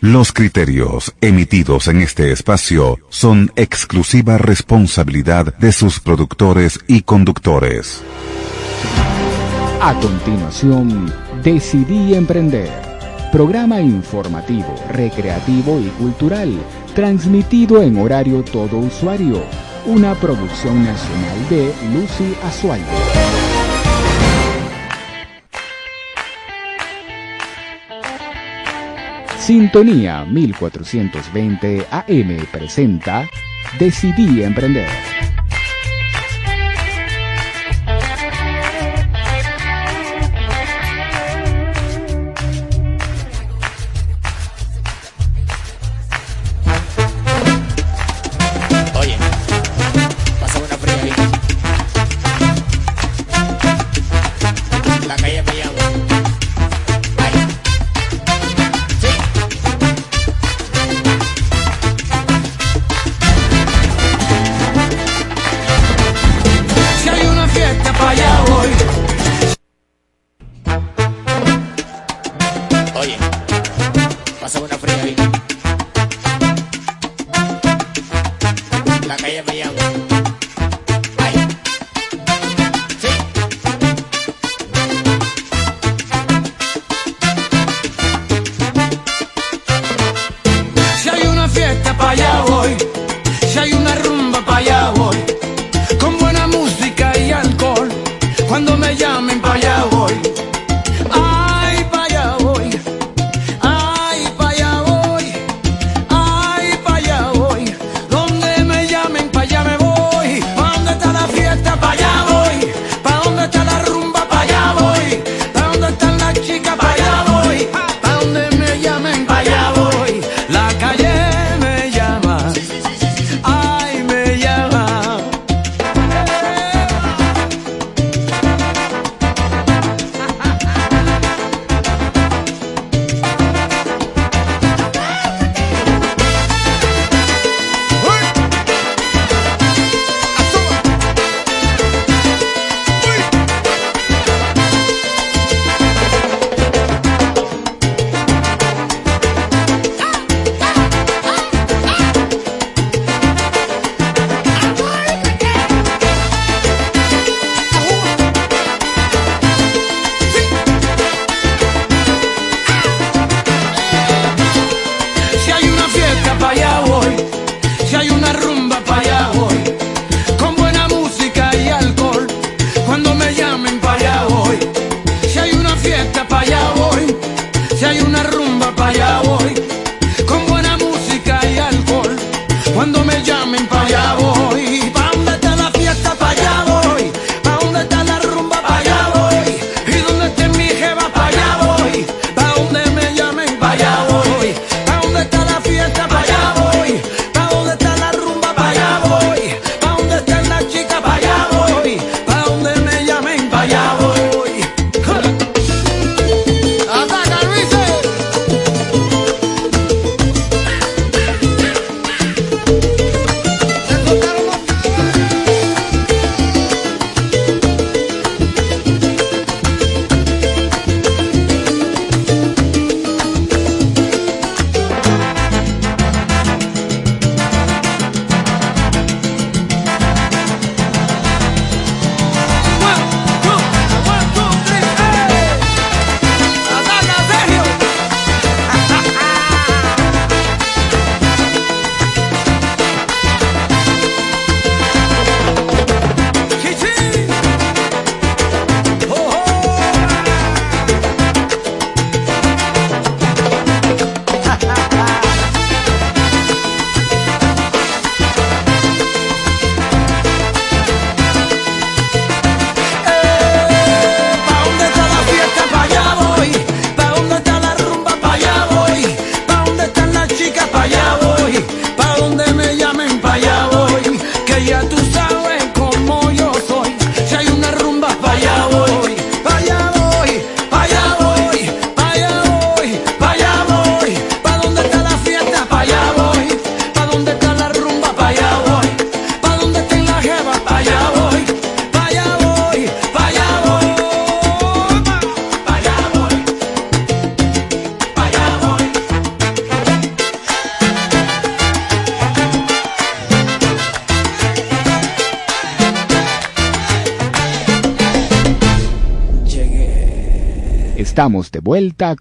Los criterios emitidos en este espacio son exclusiva responsabilidad de sus productores y conductores. A continuación, Decidí Emprender. Programa informativo, recreativo y cultural, transmitido en horario todo usuario. Una producción nacional de Lucy Azuayo. Sintonía 1420 AM presenta Decidí Emprender.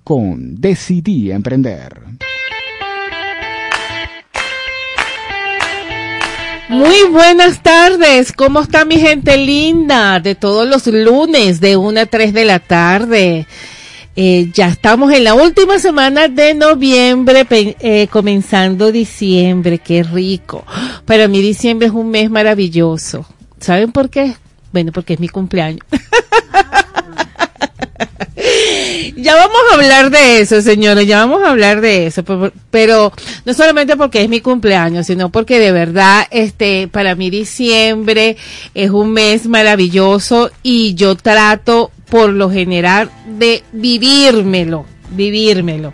Con Decidí Emprender. Muy buenas tardes, ¿cómo está mi gente linda? De todos los lunes de 1 a 3 de la tarde. Eh, ya estamos en la última semana de noviembre, eh, comenzando diciembre, qué rico. Para mí diciembre es un mes maravilloso. ¿Saben por qué? Bueno, porque es mi cumpleaños. vamos a hablar de eso, señores, ya vamos a hablar de eso, pero, no solamente porque es mi cumpleaños, sino porque de verdad, este, para mí diciembre es un mes maravilloso y yo trato por lo general de vivírmelo, vivírmelo.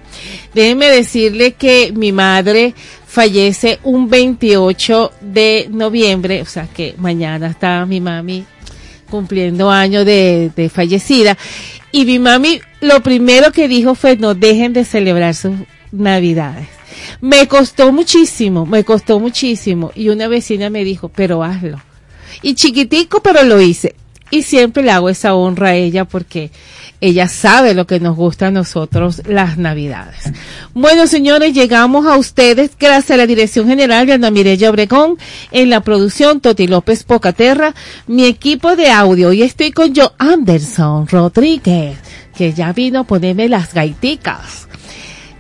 Déjenme decirle que mi madre fallece un 28 de noviembre, o sea que mañana está mi mami cumpliendo años de, de fallecida. Y mi mami lo primero que dijo fue no dejen de celebrar sus navidades. Me costó muchísimo, me costó muchísimo. Y una vecina me dijo, pero hazlo. Y chiquitico, pero lo hice. Y siempre le hago esa honra a ella porque ella sabe lo que nos gusta a nosotros las navidades. Bueno, señores, llegamos a ustedes gracias a la Dirección General de Ana Mireya Obregón, en la producción Toti López Pocaterra, mi equipo de audio. Y estoy con yo, Anderson Rodríguez, que ya vino a ponerme las gaiticas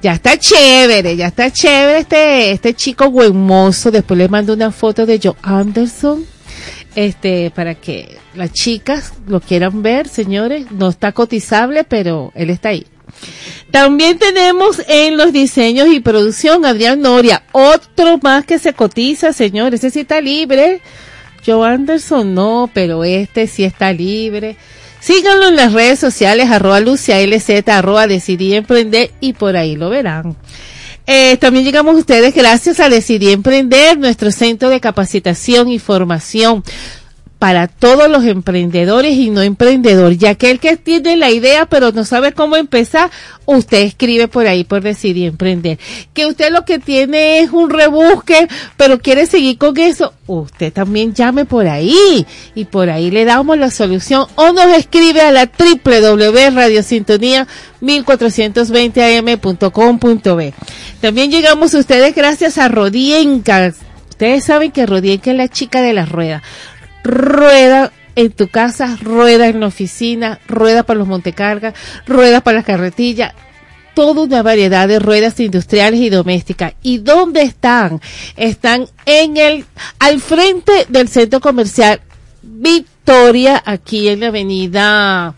ya está chévere, ya está chévere este, este chico huemoso. Después le mando una foto de Joe Anderson este, para que las chicas lo quieran ver, señores. No está cotizable, pero él está ahí. También tenemos en los diseños y producción Adrián Noria, otro más que se cotiza, señores. Ese sí está libre. Joe Anderson no, pero este sí está libre. Síganlo en las redes sociales, arroba Lucia LZ, arroba Decidí Emprender y por ahí lo verán. Eh, también llegamos ustedes gracias a Decidí Emprender, nuestro centro de capacitación y formación para todos los emprendedores y no emprendedores. Ya que el que tiene la idea pero no sabe cómo empezar, usted escribe por ahí por decidir emprender. Que usted lo que tiene es un rebusque, pero quiere seguir con eso, usted también llame por ahí y por ahí le damos la solución o nos escribe a la www.radiosintonía 1420am.com.b. También llegamos a ustedes gracias a Rodienca. Ustedes saben que Rodienca es la chica de la rueda rueda en tu casa, rueda en la oficina, rueda para los montecargas, rueda para las carretillas, toda una variedad de ruedas industriales y domésticas. ¿Y dónde están? Están en el, al frente del centro comercial Victoria, aquí en la avenida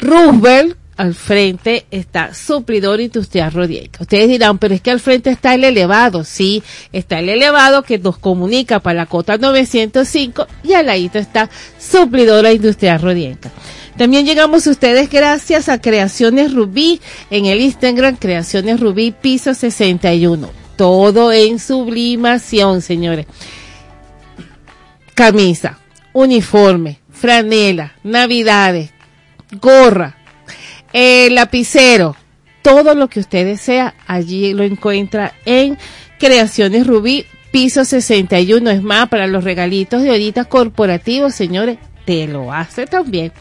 Roosevelt, al frente está suplidor industrial Rodieca. Ustedes dirán, pero es que al frente está el elevado. Sí, está el elevado que nos comunica para la cota 905 y al ladito está suplidora industrial Rodieca. También llegamos a ustedes gracias a Creaciones Rubí en el Instagram Creaciones Rubí piso 61. Todo en sublimación, señores. Camisa, uniforme, franela, navidades, gorra, el lapicero, todo lo que usted desea, allí lo encuentra en Creaciones Rubí, piso 61. Es más, para los regalitos de ahorita corporativos, señores, te lo hace también.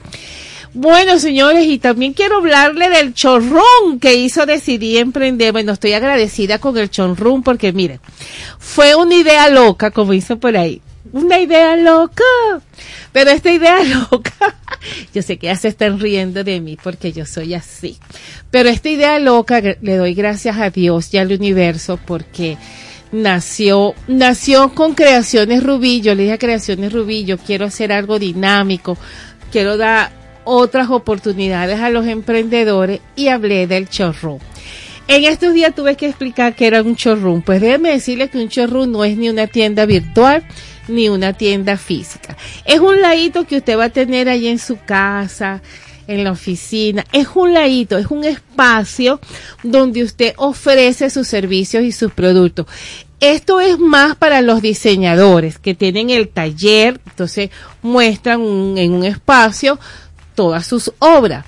Bueno, señores, y también quiero hablarle del chorrón que hizo Decidí Emprender. Bueno, estoy agradecida con el chorrón porque, miren, fue una idea loca, como hizo por ahí. Una idea loca. Pero esta idea loca, yo sé que ya se están riendo de mí porque yo soy así. Pero esta idea loca le doy gracias a Dios y al universo porque nació, nació con Creaciones Rubí. Yo le dije a Creaciones Rubí, yo quiero hacer algo dinámico, quiero dar otras oportunidades a los emprendedores y hablé del chorro. En estos días tuve que explicar que era un showroom. Pues déjeme decirle que un showroom no es ni una tienda virtual, ni una tienda física. Es un ladito que usted va a tener ahí en su casa, en la oficina. Es un ladito, es un espacio donde usted ofrece sus servicios y sus productos. Esto es más para los diseñadores que tienen el taller, entonces muestran en un espacio todas sus obras.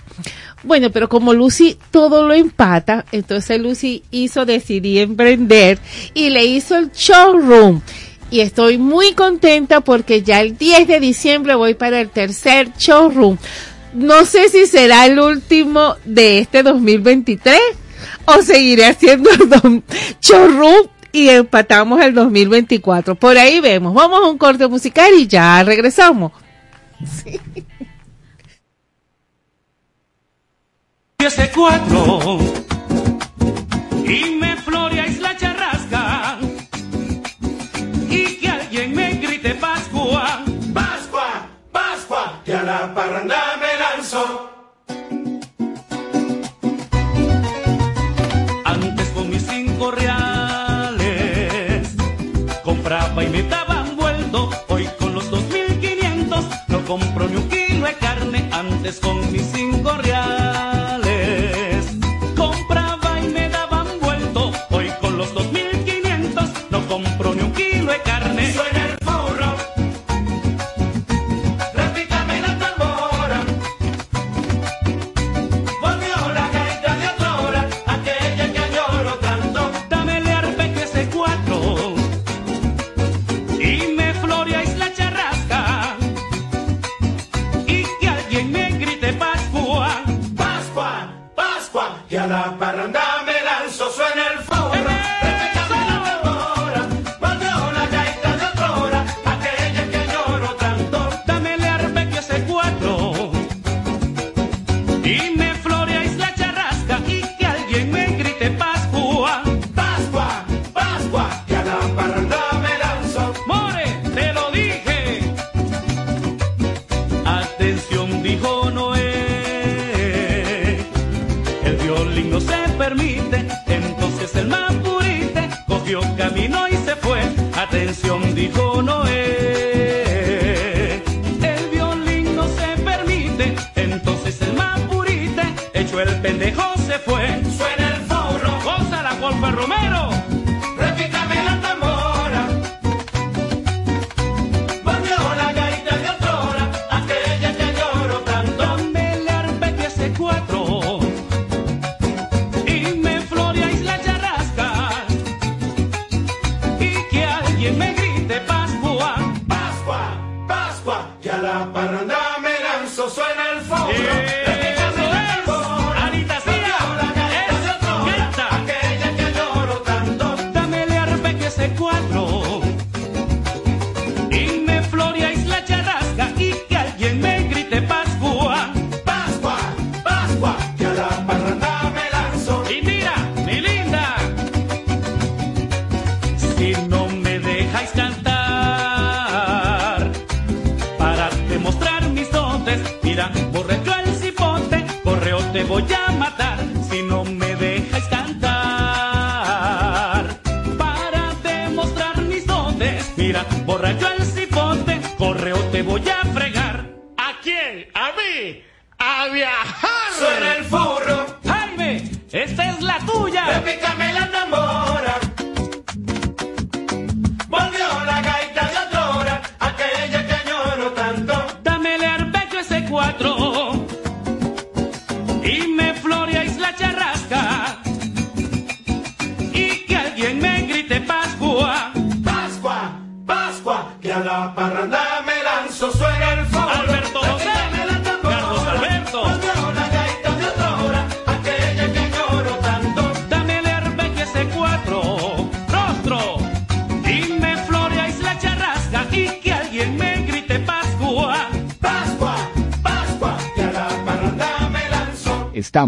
Bueno, pero como Lucy todo lo empata, entonces Lucy hizo decidir emprender y le hizo el showroom y estoy muy contenta porque ya el 10 de diciembre voy para el tercer showroom. no sé si será el último de este 2023 o seguiré haciendo el chorro y empatamos el 2024. Por ahí vemos. Vamos a un corte musical y ya regresamos. Sí. cuatro y me floreáis Que a la parranda me lanzo. Antes con mis cinco reales compraba y me daban vuelto, hoy con los dos mil quinientos no compro ni un kilo de carne, antes con mis cinco reales.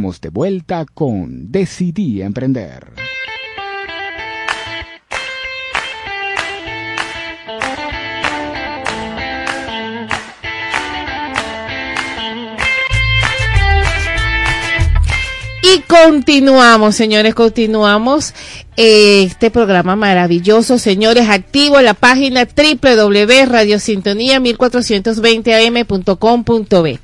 De vuelta con Decidí Emprender. Y continuamos, señores, continuamos este programa maravilloso, señores, activo la página www.radiosintonía 1420am.com.b.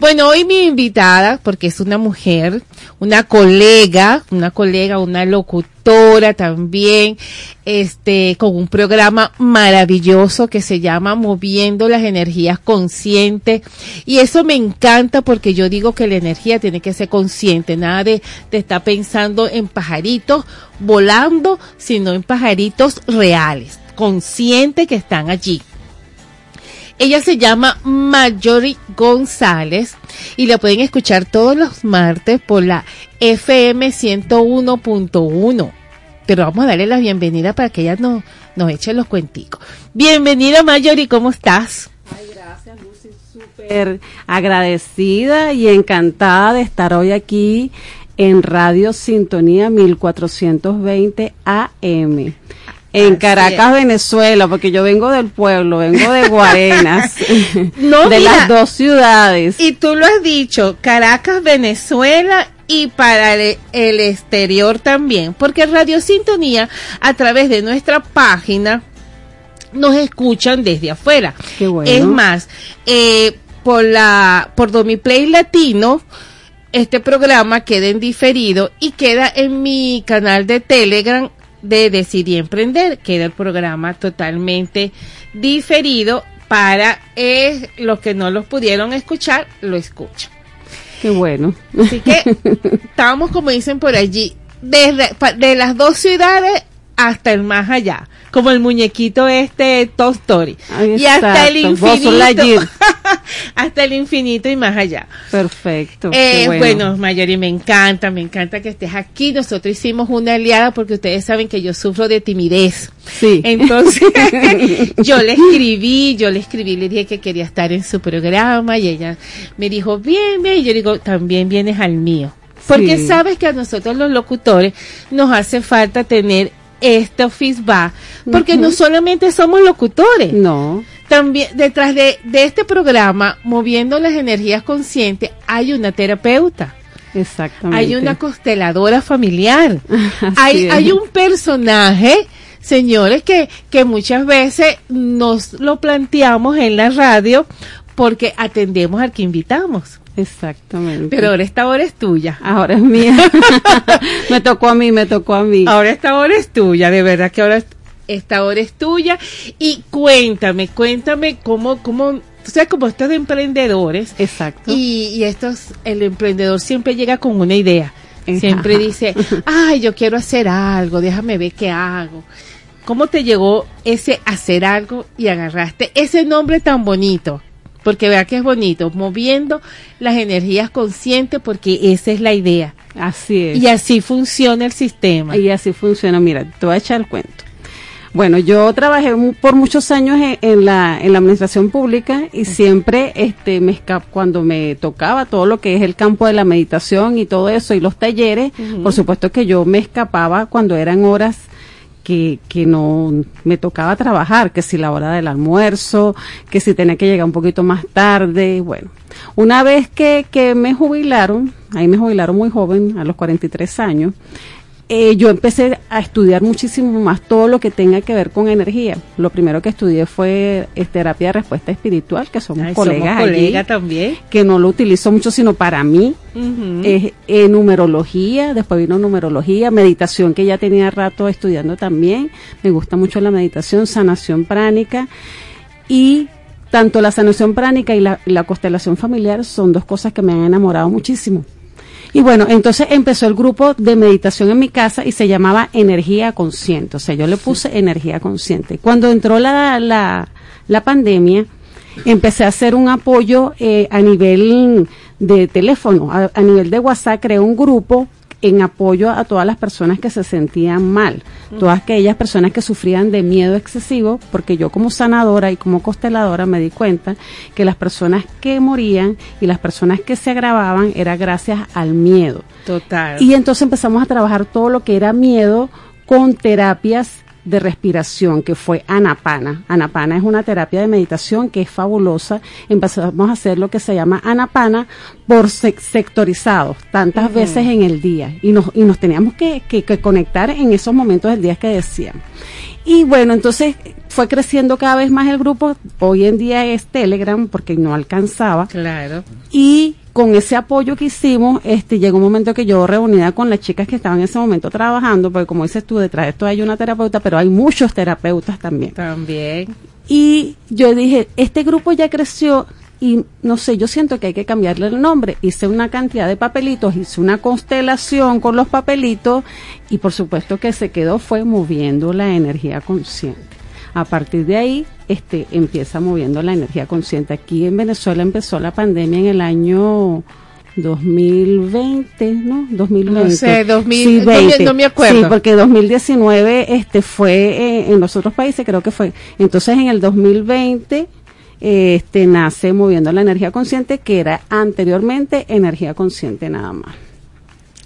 Bueno, hoy mi invitada, porque es una mujer, una colega, una colega, una locutora también, este, con un programa maravilloso que se llama Moviendo las Energías Conscientes. Y eso me encanta porque yo digo que la energía tiene que ser consciente, nada de, de estar pensando en pajaritos volando, sino en pajaritos reales, conscientes que están allí. Ella se llama Mayori González y la pueden escuchar todos los martes por la FM 101.1. Pero vamos a darle la bienvenida para que ella nos, nos eche los cuenticos. Bienvenida Mayori, ¿cómo estás? Ay, gracias Lucy, súper agradecida y encantada de estar hoy aquí en Radio Sintonía 1420 AM. En Así Caracas, es. Venezuela, porque yo vengo del pueblo, vengo de Guarenas, No, de mira. las dos ciudades. Y tú lo has dicho, Caracas, Venezuela y para el, el exterior también, porque Radio Sintonía a través de nuestra página nos escuchan desde afuera. Qué bueno. Es más, eh, por la por Domiplay Latino este programa queda en diferido y queda en mi canal de Telegram de Decidí Emprender, queda el programa totalmente diferido para eh, los que no los pudieron escuchar, lo escuchan. Qué bueno. Así que estábamos, como dicen por allí, desde pa- de las dos ciudades hasta el más allá, como el muñequito este Toy Story. Y hasta el infinito. Hasta el infinito y más allá. Perfecto. Eh, bueno. Mayori, me encanta, me encanta que estés aquí. Nosotros hicimos una aliada porque ustedes saben que yo sufro de timidez. Sí. Entonces, yo le escribí, yo le escribí, le dije que quería estar en su programa y ella me dijo, bien, bien. Y yo digo, también vienes al mío. Porque Sí. sabes que a nosotros los locutores nos hace falta tener este feedback, porque no solamente somos locutores, No, también detrás de, de este programa, moviendo las energías conscientes, hay una terapeuta, exactamente. hay una consteladora familiar, hay, hay un personaje, señores, que, que muchas veces nos lo planteamos en la radio porque atendemos al que invitamos. Exactamente. Pero ahora esta hora es tuya. Ahora es mía. me tocó a mí, me tocó a mí. Ahora esta hora es tuya, de verdad que ahora esta hora es tuya. Y cuéntame, cuéntame cómo, cómo, o sea, como estos de emprendedores, Exacto. Y, y estos, el emprendedor siempre llega con una idea. Siempre dice, ay, yo quiero hacer algo, déjame ver qué hago. ¿Cómo te llegó ese hacer algo y agarraste ese nombre tan bonito? Porque vea que es bonito, moviendo las energías conscientes, porque esa es la idea. Así es. Y así funciona el sistema. Y así funciona. Mira, te voy a echar el cuento. Bueno, yo trabajé por muchos años en, en la, en la administración pública y siempre este, me cuando me tocaba todo lo que es el campo de la meditación y todo eso y los talleres, por supuesto que yo me escapaba cuando eran horas que, que no me tocaba trabajar, que si la hora del almuerzo, que si tenía que llegar un poquito más tarde, bueno. Una vez que, que me jubilaron, ahí me jubilaron muy joven, a los 43 años, eh, yo empecé a estudiar muchísimo más todo lo que tenga que ver con energía. Lo primero que estudié fue eh, terapia de respuesta espiritual, que somos Ay, colegas somos allí, colegas también. que no lo utilizo mucho sino para mí. Ujú. Eh, eh, numerología, después vino numerología, meditación que ya tenía rato estudiando también. Me gusta mucho la meditación, sanación pránica y tanto la sanación pránica y la, la constelación familiar son dos cosas que me han enamorado muchísimo. Y bueno, entonces empezó el grupo de meditación en mi casa y se llamaba Energía Consciente. O sea, yo le puse Energía Consciente. Cuando entró la, la, la pandemia, empecé a hacer un apoyo eh, a nivel de teléfono, a, a nivel de WhatsApp, creé un grupo en apoyo a todas las personas que se sentían mal, todas aquellas personas que sufrían de miedo excesivo, porque yo como sanadora y como consteladora me di cuenta que las personas que morían y las personas que se agravaban era gracias al miedo. Total. Y entonces empezamos a trabajar todo lo que era miedo con terapias de respiración, que fue Anapana. Anapana es una terapia de meditación que es fabulosa. Empezamos a hacer lo que se llama Anapana por sec- sectorizados, tantas veces en el día. Y nos, y nos teníamos que, que- que conectar en esos momentos del día que decían. Y bueno, entonces fue creciendo cada vez más el grupo. Hoy en día es Telegram porque no alcanzaba. Claro. Y con ese apoyo que hicimos, este, llegó un momento que yo reunida con las chicas que estaban en ese momento trabajando, porque como dices tú, detrás de esto hay una terapeuta, pero hay muchos terapeutas también. También. Y yo dije, este grupo ya creció y no sé, yo siento que hay que cambiarle el nombre. Hice una cantidad de papelitos, hice una constelación con los papelitos y por supuesto que se quedó fue moviendo la energía consciente. A partir de ahí, este, empieza moviendo la energía consciente. Aquí en Venezuela empezó la pandemia en el año 2020, ¿no? 2020. No sé, 2000, Sí, no me- 20. no me acuerdo. Sí, porque 2019 este fue eh, en los otros países, creo que fue. Entonces en el 2020 eh, este nace moviendo la energía consciente que era anteriormente energía consciente nada más.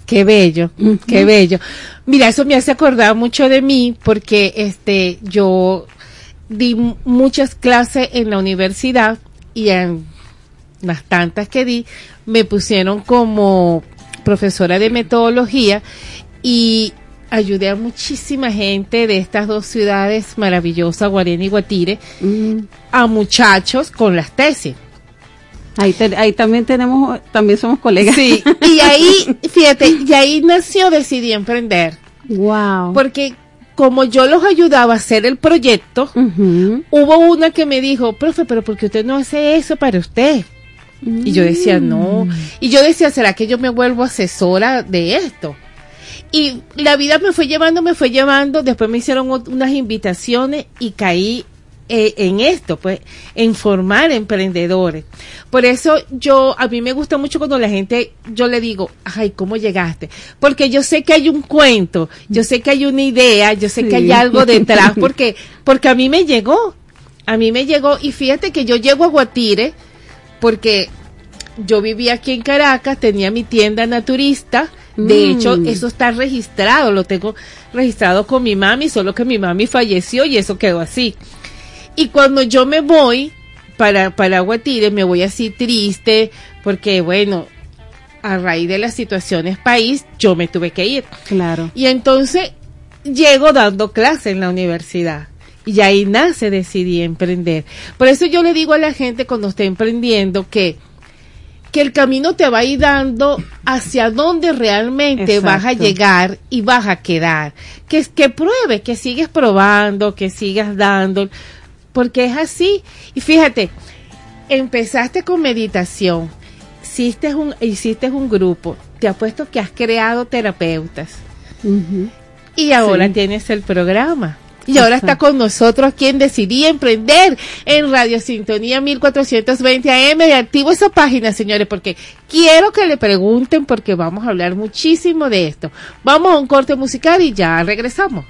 Qué bello, qué bello. Mira, eso me hace acordar mucho de mí porque este yo di muchas clases en la universidad y en las tantas que di me pusieron como profesora de metodología y ayudé a muchísima gente de estas dos ciudades maravillosas, Guarena y Guatire, a muchachos con las tesis. Ahí, te- ahí también tenemos, también somos colegas. Sí, y ahí, fíjate, y ahí nació Decidí Emprender. Wow. Porque como yo los ayudaba a hacer el proyecto, hubo una que me dijo, profe, pero ¿por qué usted no hace eso para usted? Y yo decía, no. Y yo decía, ¿será que yo me vuelvo asesora de esto? Y la vida me fue llevando, me fue llevando, después me hicieron unas invitaciones y caí eh, en esto, pues, en formar emprendedores. Por eso yo, a mí me gusta mucho cuando la gente, yo le digo, ay, ¿cómo llegaste? Porque yo sé que hay un cuento, yo sé que hay una idea, yo sé que hay algo detrás, porque, porque a mí me llegó, a mí me llegó, y fíjate que yo llego a Guatire, porque yo vivía aquí en Caracas, tenía mi tienda naturista. De Mm. hecho, eso está registrado, lo tengo registrado con mi mami, solo que mi mami falleció y eso quedó así. Y cuando yo me voy para, para Guatire, me voy así triste, porque bueno, a raíz de las situaciones país, yo me tuve que ir. Claro. Y entonces llego dando clase en la universidad. Y ahí nace decidí emprender. Por eso yo le digo a la gente cuando esté emprendiendo que, que el camino te va a ir dando hacia donde realmente Exacto. vas a llegar y vas a quedar. Que, que pruebes, que sigues probando, que sigas dando, porque es así. Y fíjate, empezaste con meditación, hiciste un, hiciste un grupo, te apuesto que has creado terapeutas. Y ahora Sí. tienes el programa. Y ahora está con nosotros quien decidí emprender en Radio Sintonía 1420 AM. Y activo esa página, señores, porque quiero que le pregunten porque vamos a hablar muchísimo de esto. Vamos a un corte musical y ya regresamos.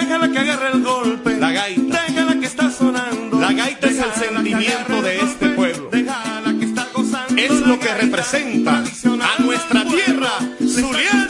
Déjala que agarre el golpe. La gaita. Déjala que está sonando. La gaita es el sentimiento de este pueblo. Déjala que está gozando. Es lo que representa a nuestra tierra Le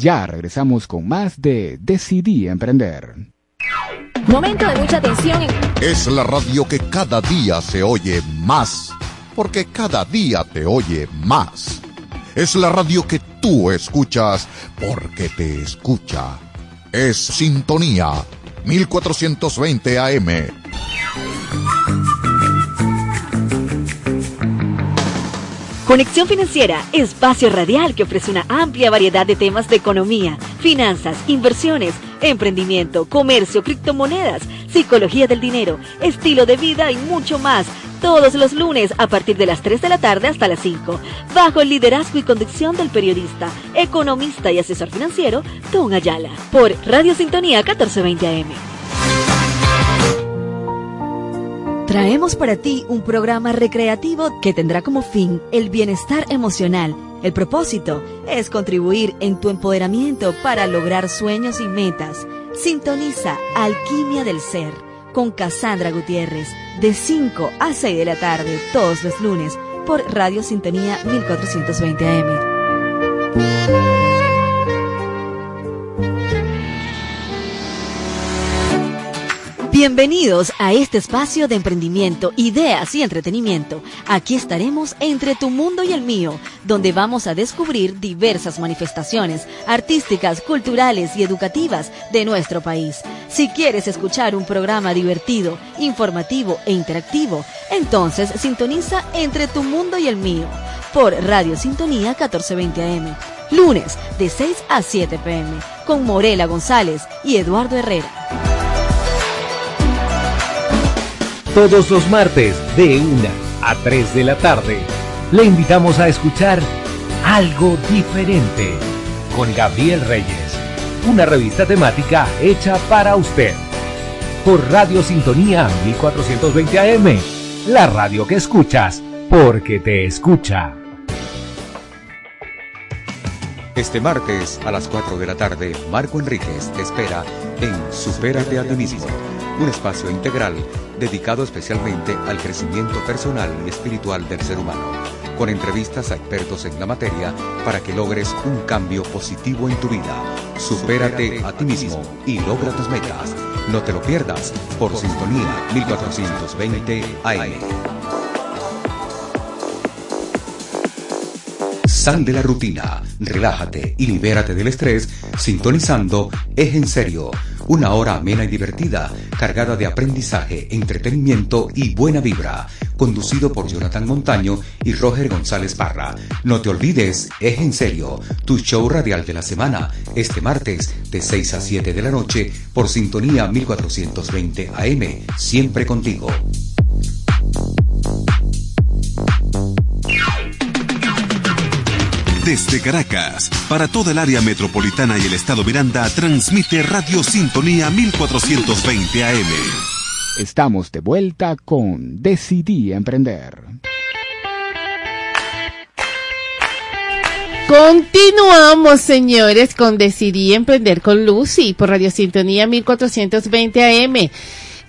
Ya regresamos con más de Decidí Emprender. Momento de mucha atención. Es la radio que cada día se oye más, porque cada día te oye más. Es la radio que tú escuchas porque te escucha. Es Sintonía 1420 AM. Conexión Financiera, espacio radial que ofrece una amplia variedad de temas de economía, finanzas, inversiones, emprendimiento, comercio, criptomonedas, psicología del dinero, estilo de vida y mucho más. Todos los lunes a partir de las 3 de la tarde hasta las 5, bajo el liderazgo y conducción del periodista, economista y asesor financiero, Don Ayala, por Radio Sintonía 1420 AM. Traemos para ti un programa recreativo que tendrá como fin el bienestar emocional. El propósito es contribuir en tu empoderamiento para lograr sueños y metas. Sintoniza Alquimia del Ser con Cassandra Gutiérrez de 5 a 6 de la tarde todos los lunes por Radio Sintonía 1420 AM. Bienvenidos a este espacio de emprendimiento, ideas y entretenimiento. Aquí estaremos entre tu mundo y el mío, donde vamos a descubrir diversas manifestaciones artísticas, culturales y educativas de nuestro país. Si quieres escuchar un programa divertido, informativo e interactivo, entonces sintoniza entre tu mundo y el mío por Radio Sintonía 1420 AM. Lunes de 6 a 7 pm con Morela González y Eduardo Herrera. Todos los martes de 1 a 3 de la tarde le invitamos a escuchar Algo Diferente con Gabriel Reyes, una revista temática hecha para usted. Por Radio Sintonía 1420 AM, la radio que escuchas porque te escucha. Este martes a las 4 de la tarde, Marco Enríquez te espera en Supérate a ti mismo, un espacio integral dedicado especialmente al crecimiento personal y espiritual del ser humano, con entrevistas a expertos en la materia para que logres un cambio positivo en tu vida. Supérate a ti mismo y logra tus metas. No te lo pierdas por Sintonía 1420 AM. Sal de la rutina, relájate y libérate del estrés sintonizando Es en serio una hora amena y divertida, cargada de aprendizaje, entretenimiento y buena vibra. Conducido por Jonathan Montaño y Roger González Barra. No te olvides, es en serio, tu show radial de la semana, este martes de 6 a 7 de la noche por sintonía 1420 AM, siempre contigo. Desde Caracas, para toda el área metropolitana y el estado Miranda, transmite Radio Sintonía 1420 AM. Estamos de vuelta con Decidí Emprender. Continuamos, señores, con Decidí Emprender con Lucy por Radio Sintonía 1420 AM.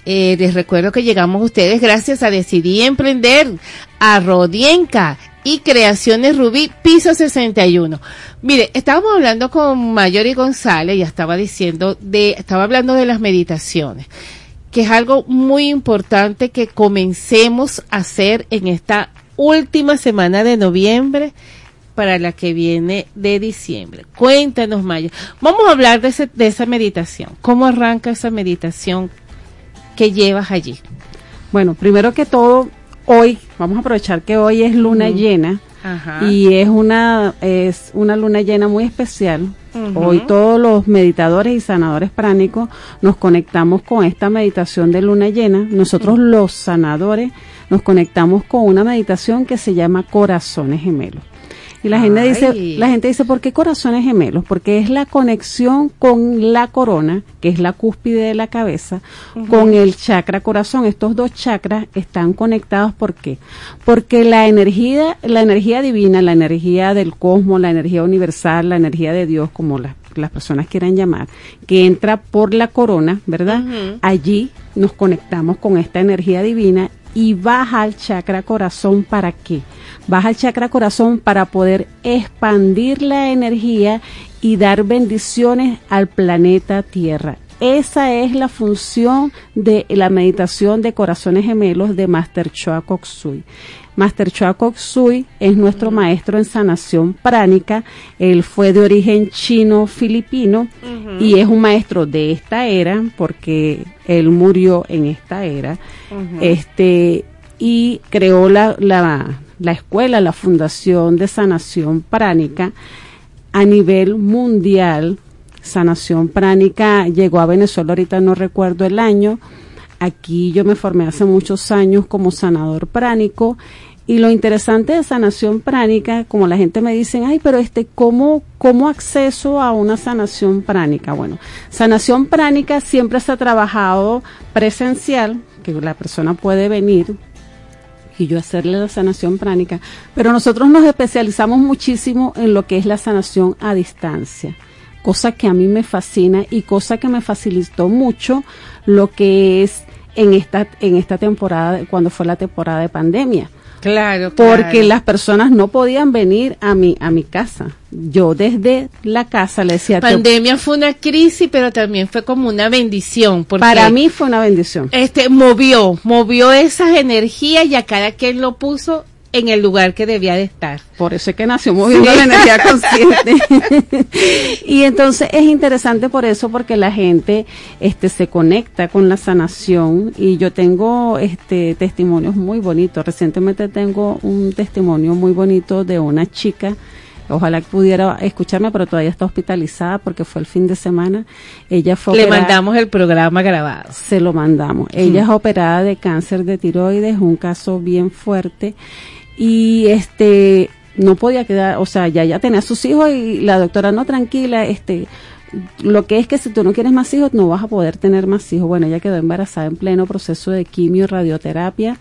Eh, les recuerdo que llegamos a ustedes gracias a Decidí Emprender, a Rodienca y Creaciones Rubí, piso 61. Mire, estábamos hablando con Mayori González, ya estaba diciendo de, estaba hablando de las meditaciones, que es algo muy importante que comencemos a hacer en esta última semana de noviembre para la que viene de diciembre. Cuéntanos, Maya. Vamos a hablar de, de esa meditación. ¿Cómo arranca esa meditación que llevas allí? Bueno, primero que todo, hoy, vamos a aprovechar que hoy es luna llena y es una, es una luna llena muy especial. Hoy todos los meditadores y sanadores pránicos nos conectamos con esta meditación de luna llena. Nosotros los sanadores nos conectamos con una meditación que se llama corazones gemelos. Y la gente dice, la gente dice, ¿por qué corazones gemelos? Porque es la conexión con la corona, que es la cúspide de la cabeza, con el chakra corazón. Estos dos chakras están conectados, ¿por qué? Porque la energía, la energía divina, la energía del cosmos, la energía universal, la energía de Dios, como las personas quieran llamar, que entra por la corona, ¿verdad? Allí nos conectamos con esta energía divina y baja al chakra corazón para qué? Baja al chakra corazón para poder expandir la energía y dar bendiciones al planeta Tierra. Esa es la función de la meditación de corazones gemelos de Master Choa Koksui. Master Choa Koksui es nuestro maestro en sanación pránica. Él fue de origen chino-filipino y es un maestro de esta era porque él murió en esta era. Este y creó la, la, la escuela, la fundación de sanación pránica a nivel mundial sanación pránica llegó a Venezuela, ahorita no recuerdo el año. Aquí yo me formé hace muchos años como sanador pránico y lo interesante de sanación pránica, como la gente me dice, ay, pero este, ¿cómo, cómo acceso a una sanación pránica? Bueno, sanación pránica siempre se ha trabajado presencial, que la persona puede venir y yo hacerle la sanación pránica, pero nosotros nos especializamos muchísimo en lo que es la sanación a distancia cosa que a mí me fascina y cosa que me facilitó mucho lo que es en esta en esta temporada cuando fue la temporada de pandemia. Claro, porque las personas no podían venir a mi a mi casa. Yo desde la casa le decía pandemia fue una crisis, pero también fue como una bendición. Porque para mí fue una bendición. Este movió, movió esas energías y a cada quien lo puso en el lugar que debía de estar. Por eso es que nació moviendo la energía consciente. y entonces es interesante por eso, porque la gente este, se conecta con la sanación y yo tengo este, testimonios muy bonitos. Recientemente tengo un testimonio muy bonito de una chica Ojalá pudiera escucharme, pero todavía está hospitalizada porque fue el fin de semana. Ella fue Le mandamos el programa grabado. Se lo mandamos. Ella es operada de cáncer de tiroides, un caso bien fuerte y este no podía quedar, o sea, ya ya tenía sus hijos y la doctora no tranquila, este lo que es que si tú no quieres más hijos no vas a poder tener más hijos. Bueno, ella quedó embarazada en pleno proceso de quimio y radioterapia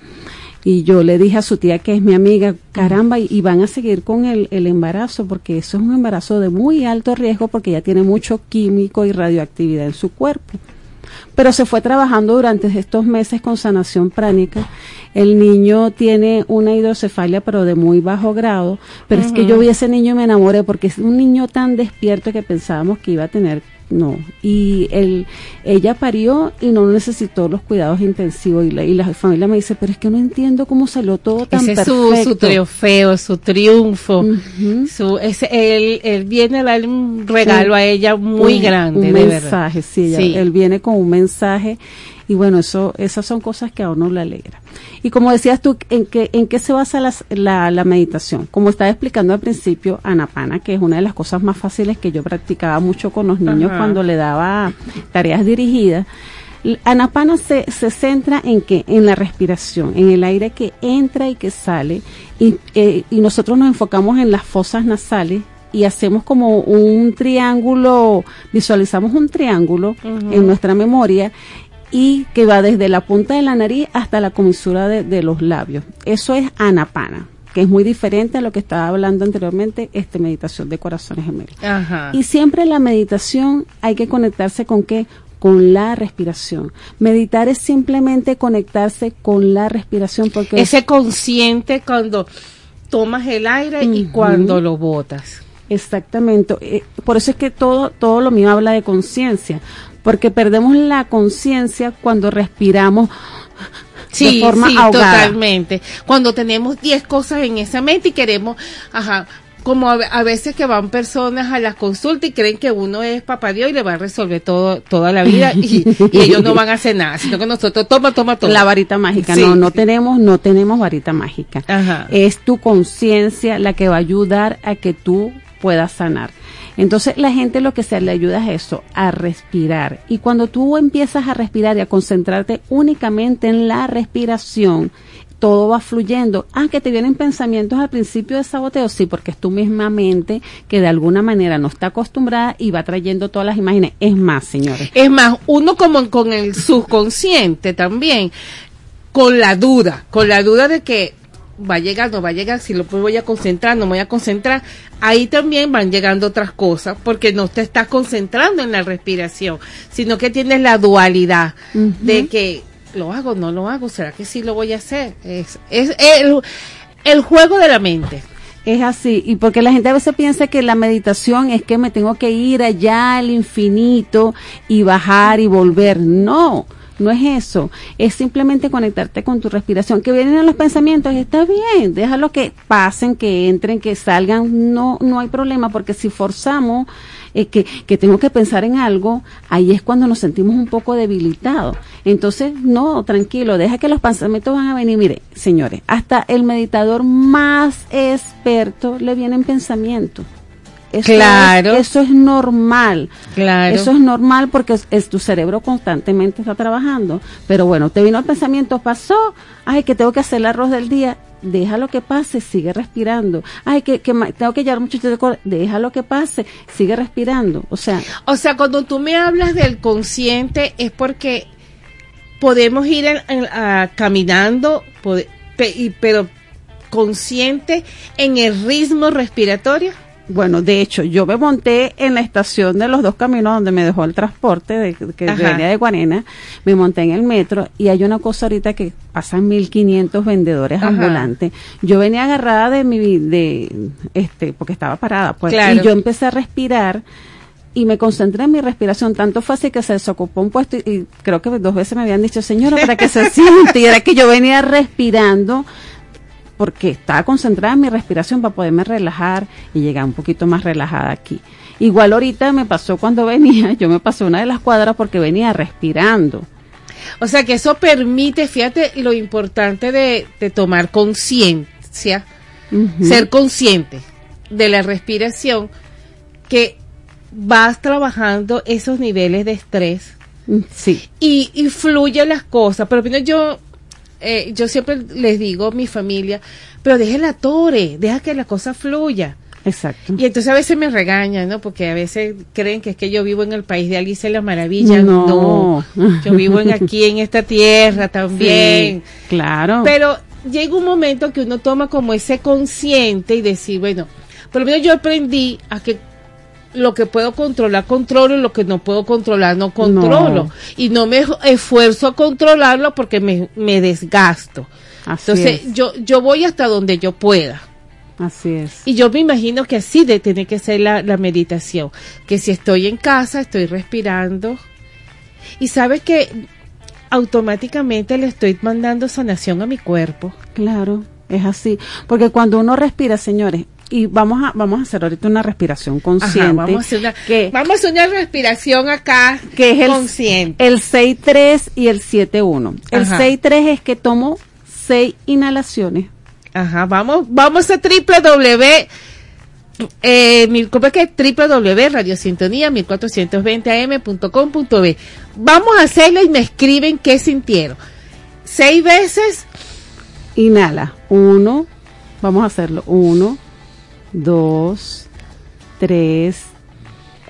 y yo le dije a su tía que es mi amiga, caramba, y, van a seguir con el, el, embarazo porque eso es un embarazo de muy alto riesgo porque ya tiene mucho químico y radioactividad en su cuerpo pero se fue trabajando durante estos meses con sanación pránica. El niño tiene una hidrocefalia, pero de muy bajo grado. Pero es que yo vi a ese niño y me enamoré porque es un niño tan despierto que pensábamos que iba a tener no. Y él, ella parió y no necesitó los cuidados intensivos. Y la, y la familia me dice, pero es que no entiendo cómo salió todo tan ese perfecto. Es su, su trofeo, su triunfo. su, ese, él, él viene a darle un regalo sí. a ella muy un, grande. Un mensaje, sí, ella, sí, él viene con un mensaje y bueno, eso, esas son cosas que a uno le alegra. Y como decías tú, ¿en qué, en qué se basa la, la, la, meditación? Como estaba explicando al principio, Anapana, que es una de las cosas más fáciles que yo practicaba mucho con los niños Ajá. cuando le daba tareas dirigidas. Anapana se, se centra en que en la respiración, en el aire que entra y que sale, y, eh, y nosotros nos enfocamos en las fosas nasales y hacemos como un triángulo, visualizamos un triángulo uh -huh. en nuestra memoria y que va desde la punta de la nariz hasta la comisura de, de los labios. Eso es anapana que es muy diferente a lo que estaba hablando anteriormente, este meditación de corazones gemelos. Ajá. Y siempre la meditación hay que conectarse con qué? Con la respiración. Meditar es simplemente conectarse con la respiración porque ese consciente cuando tomas el aire uh -huh. y cuando lo botas. Exactamente. Eh, por eso es que todo todo lo mío habla de conciencia, porque perdemos la conciencia cuando respiramos sí, de forma sí, ahogada. totalmente. Cuando tenemos 10 cosas en esa mente y queremos, ajá, como a, a, veces que van personas a las consultas y creen que uno es papá Dios y le va a resolver todo toda la vida y, y ellos no van a hacer nada, sino que nosotros toma, toma, toma. La varita mágica, sí, no, no sí. tenemos, no tenemos varita mágica. Ajá. Es tu conciencia la que va a ayudar a que tú puedas sanar. Entonces la gente lo que se le ayuda es eso, a respirar. Y cuando tú empiezas a respirar y a concentrarte únicamente en la respiración, todo va fluyendo. Ah, que te vienen pensamientos al principio de saboteo, sí, porque es tu misma mente que de alguna manera no está acostumbrada y va trayendo todas las imágenes. Es más, señores. Es más, uno como con el subconsciente también, con la duda, con la duda de que va a llegar, no va a llegar, si lo voy a concentrar, no me voy a concentrar, ahí también van llegando otras cosas, porque no te estás concentrando en la respiración, sino que tienes la dualidad uh -huh. de que lo hago, no lo hago, ¿será que sí lo voy a hacer? Es, es el, el juego de la mente. Es así, y porque la gente a veces piensa que la meditación es que me tengo que ir allá al infinito y bajar y volver. No, no es eso. Es simplemente conectarte con tu respiración. Que vienen los pensamientos, está bien, déjalo que pasen, que entren, que salgan. No, no hay problema, porque si forzamos eh, que, que tengo que pensar en algo, ahí es cuando nos sentimos un poco debilitados. Entonces, no, tranquilo, deja que los pensamientos van a venir. Mire, señores, hasta el meditador más experto le vienen pensamientos. Eso Claro. Es, eso es normal. Claro. Eso es normal porque es, es- tu cerebro constantemente está trabajando. Pero bueno, te vino el pensamiento, pasó, ay, que tengo que hacer el arroz del día. Déjalo que pase, sigue respirando. Ay, que, que tengo que llevar mucho. Déjalo que pase, sigue respirando. O sea, O sea, cuando tú me hablas del consciente es porque podemos ir en- en- a- caminando, pode- pe- y- pero consciente en el ritmo respiratorio. Bueno, de hecho, yo me monté en la estación de los dos caminos donde me dejó el transporte de, que Ajá. venía de Guarena, me monté en el metro y hay una cosa ahorita que pasan 1500 vendedores Ajá. ambulantes. Yo venía agarrada de mi, de, este, porque estaba parada, pues, Claro. y yo empecé a respirar y me concentré en mi respiración. Tanto fue así que se desocupó un puesto y, y creo que dos veces me habían dicho, señora, para que se siente. Y era que yo venía respirando porque estaba concentrada en mi respiración para poderme relajar y llegar un poquito más relajada aquí. Igual ahorita me pasó cuando venía, yo me pasé una de las cuadras porque venía respirando. O sea, que eso permite, fíjate lo importante de, de tomar conciencia, ser consciente de la respiración, que vas trabajando esos niveles de estrés Mm, Sí, y, y fluyen las cosas. Pero yo, eh, yo siempre les digo a mi familia, pero déjela tore, deja que la cosa fluya. exacto. Y entonces a veces me regañan, ¿no? Porque a veces creen que es que yo vivo en el país de Alicia y la Maravilla. No. No, yo vivo en aquí en esta tierra también. Sí, claro. Pero llega un momento que uno toma como ese consciente y decir, bueno, por lo menos yo aprendí a que lo que puedo controlar, controlo, y lo que no puedo controlar, no controlo. No. Y no me esfuerzo a controlarlo porque me, me desgasto. Así Entonces, es. yo, yo voy hasta donde yo pueda. Así es. Y yo me imagino que así de tiene que ser la, la meditación. Que si estoy en casa, estoy respirando. Y sabes que automáticamente le estoy mandando sanación a mi cuerpo. Claro, es así. Porque cuando uno respira, señores, y vamos a, vamos a hacer ahorita una respiración consciente. Ajá, vamos, a hacer una, que, vamos a hacer una respiración acá que es el, consciente. el 6-3 y el 7-1. El Ajá. 6-3 es que tomo 6 inhalaciones. Ajá, vamos, vamos a www. Eh, mi, ¿cómo es que? www Radio Sintonía 1420am.com.b. Vamos a hacerlo y me escriben qué sintieron. Seis veces Inhala. 1, vamos a hacerlo. 1, 2, 3,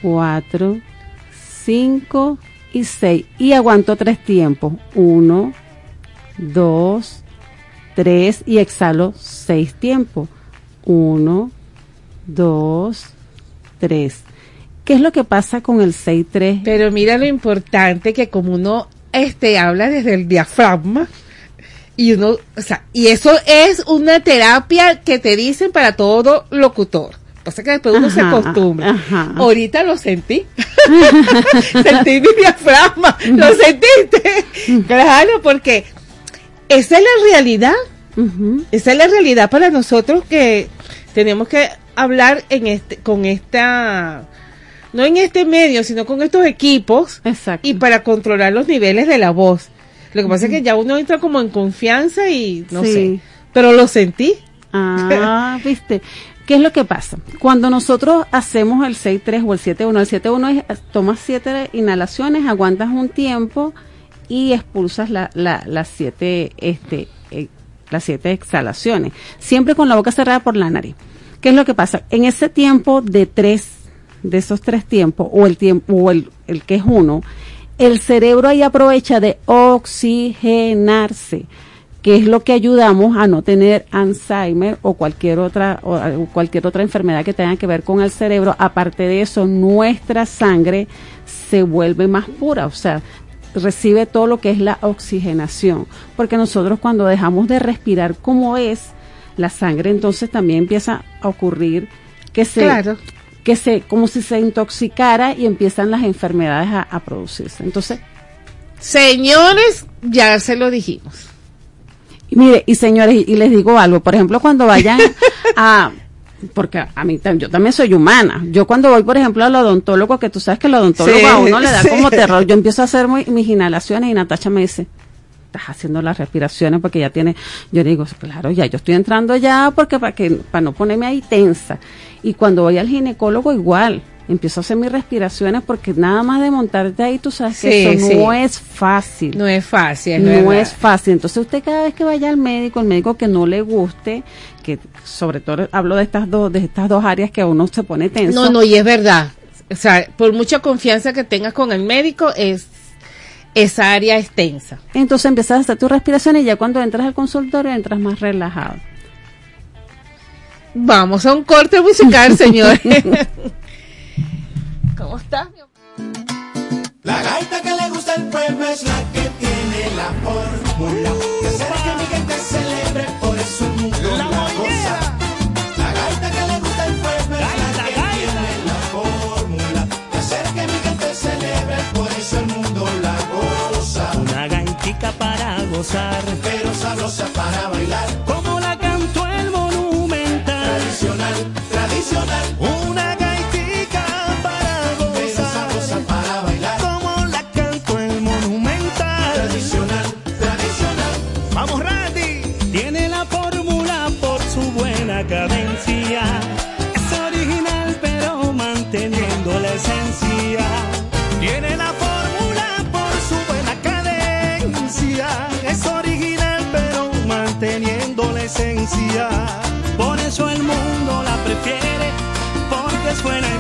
4, 5 y 6. Y aguanto tres tiempos. 1, 2, 3 y exhalo seis tiempos. 1, 2, 3. ¿Qué es lo que pasa con el 6-3? Pero mira lo importante que como uno este habla desde el diafragma y uno, o sea, y eso es una terapia que te dicen para todo locutor. Pasa que después uno se acostumbra. ajá. Ahorita lo sentí. sentí mi diafragma. ¿Lo sentiste? claro, porque esa es la realidad. Esa es la realidad para nosotros que tenemos que hablar en este, con esta, no en este medio, sino con estos equipos Exacto. y para controlar los niveles de la voz. Lo que pasa es que ya uno entra como en confianza y no Sí. sé, pero lo sentí. Ah, viste. ¿Qué es lo que pasa? Cuando nosotros hacemos el 6-3 o el 7-1, el 7-1 es tomas 7 inhalaciones, aguantas un tiempo y expulsas la, la, las 7 este, eh, las siete exhalaciones, siempre con la boca cerrada por la nariz. ¿Qué es lo que pasa? En ese tiempo de tres, de esos tres tiempos, o el tiempo, o el, el que es uno, el cerebro ahí aprovecha de oxigenarse, que es lo que ayudamos a no tener Alzheimer o cualquier otra o cualquier otra enfermedad que tenga que ver con el cerebro. Aparte de eso, nuestra sangre se vuelve más pura, o sea, recibe todo lo que es la oxigenación, porque nosotros cuando dejamos de respirar como es, la sangre entonces también empieza a ocurrir que se que se, como si se intoxicara y empiezan las enfermedades a, a producirse. Entonces, señores, ya se lo dijimos. Y mire, y señores, y les digo algo, por ejemplo, cuando vayan a porque a mí yo también soy humana. Yo cuando voy, por ejemplo, al odontólogo, que tú sabes que el odontólogo a uno le da como terror, yo empiezo a hacer mis inhalaciones y Natacha me dice, estás haciendo las respiraciones porque ya tienes, yo digo, claro, ya yo estoy entrando ya porque para que para no ponerme ahí tensa. Y cuando voy al ginecólogo igual, empiezo a hacer mis respiraciones porque nada más de montarte ahí, tú sabes que eso no es fácil. No es fácil, no es fácil. Entonces usted cada vez que vaya al médico, el médico que no le guste, que sobre todo hablo de estas dos, de estas dos áreas que a uno se pone tenso. No, no, y es verdad. O sea, por mucha confianza que tengas con el médico, es esa área extensa. Entonces empezás a hacer tu respiración y ya cuando entras al consultorio entras más relajado. Vamos a un corte musical, señores. ¿Cómo estás? La gaita que le gusta el pueblo es la que tiene la fórmula que hacer que mi gente celebre por eso mundo. gozar. Por eso el mundo la prefiere, porque es buena y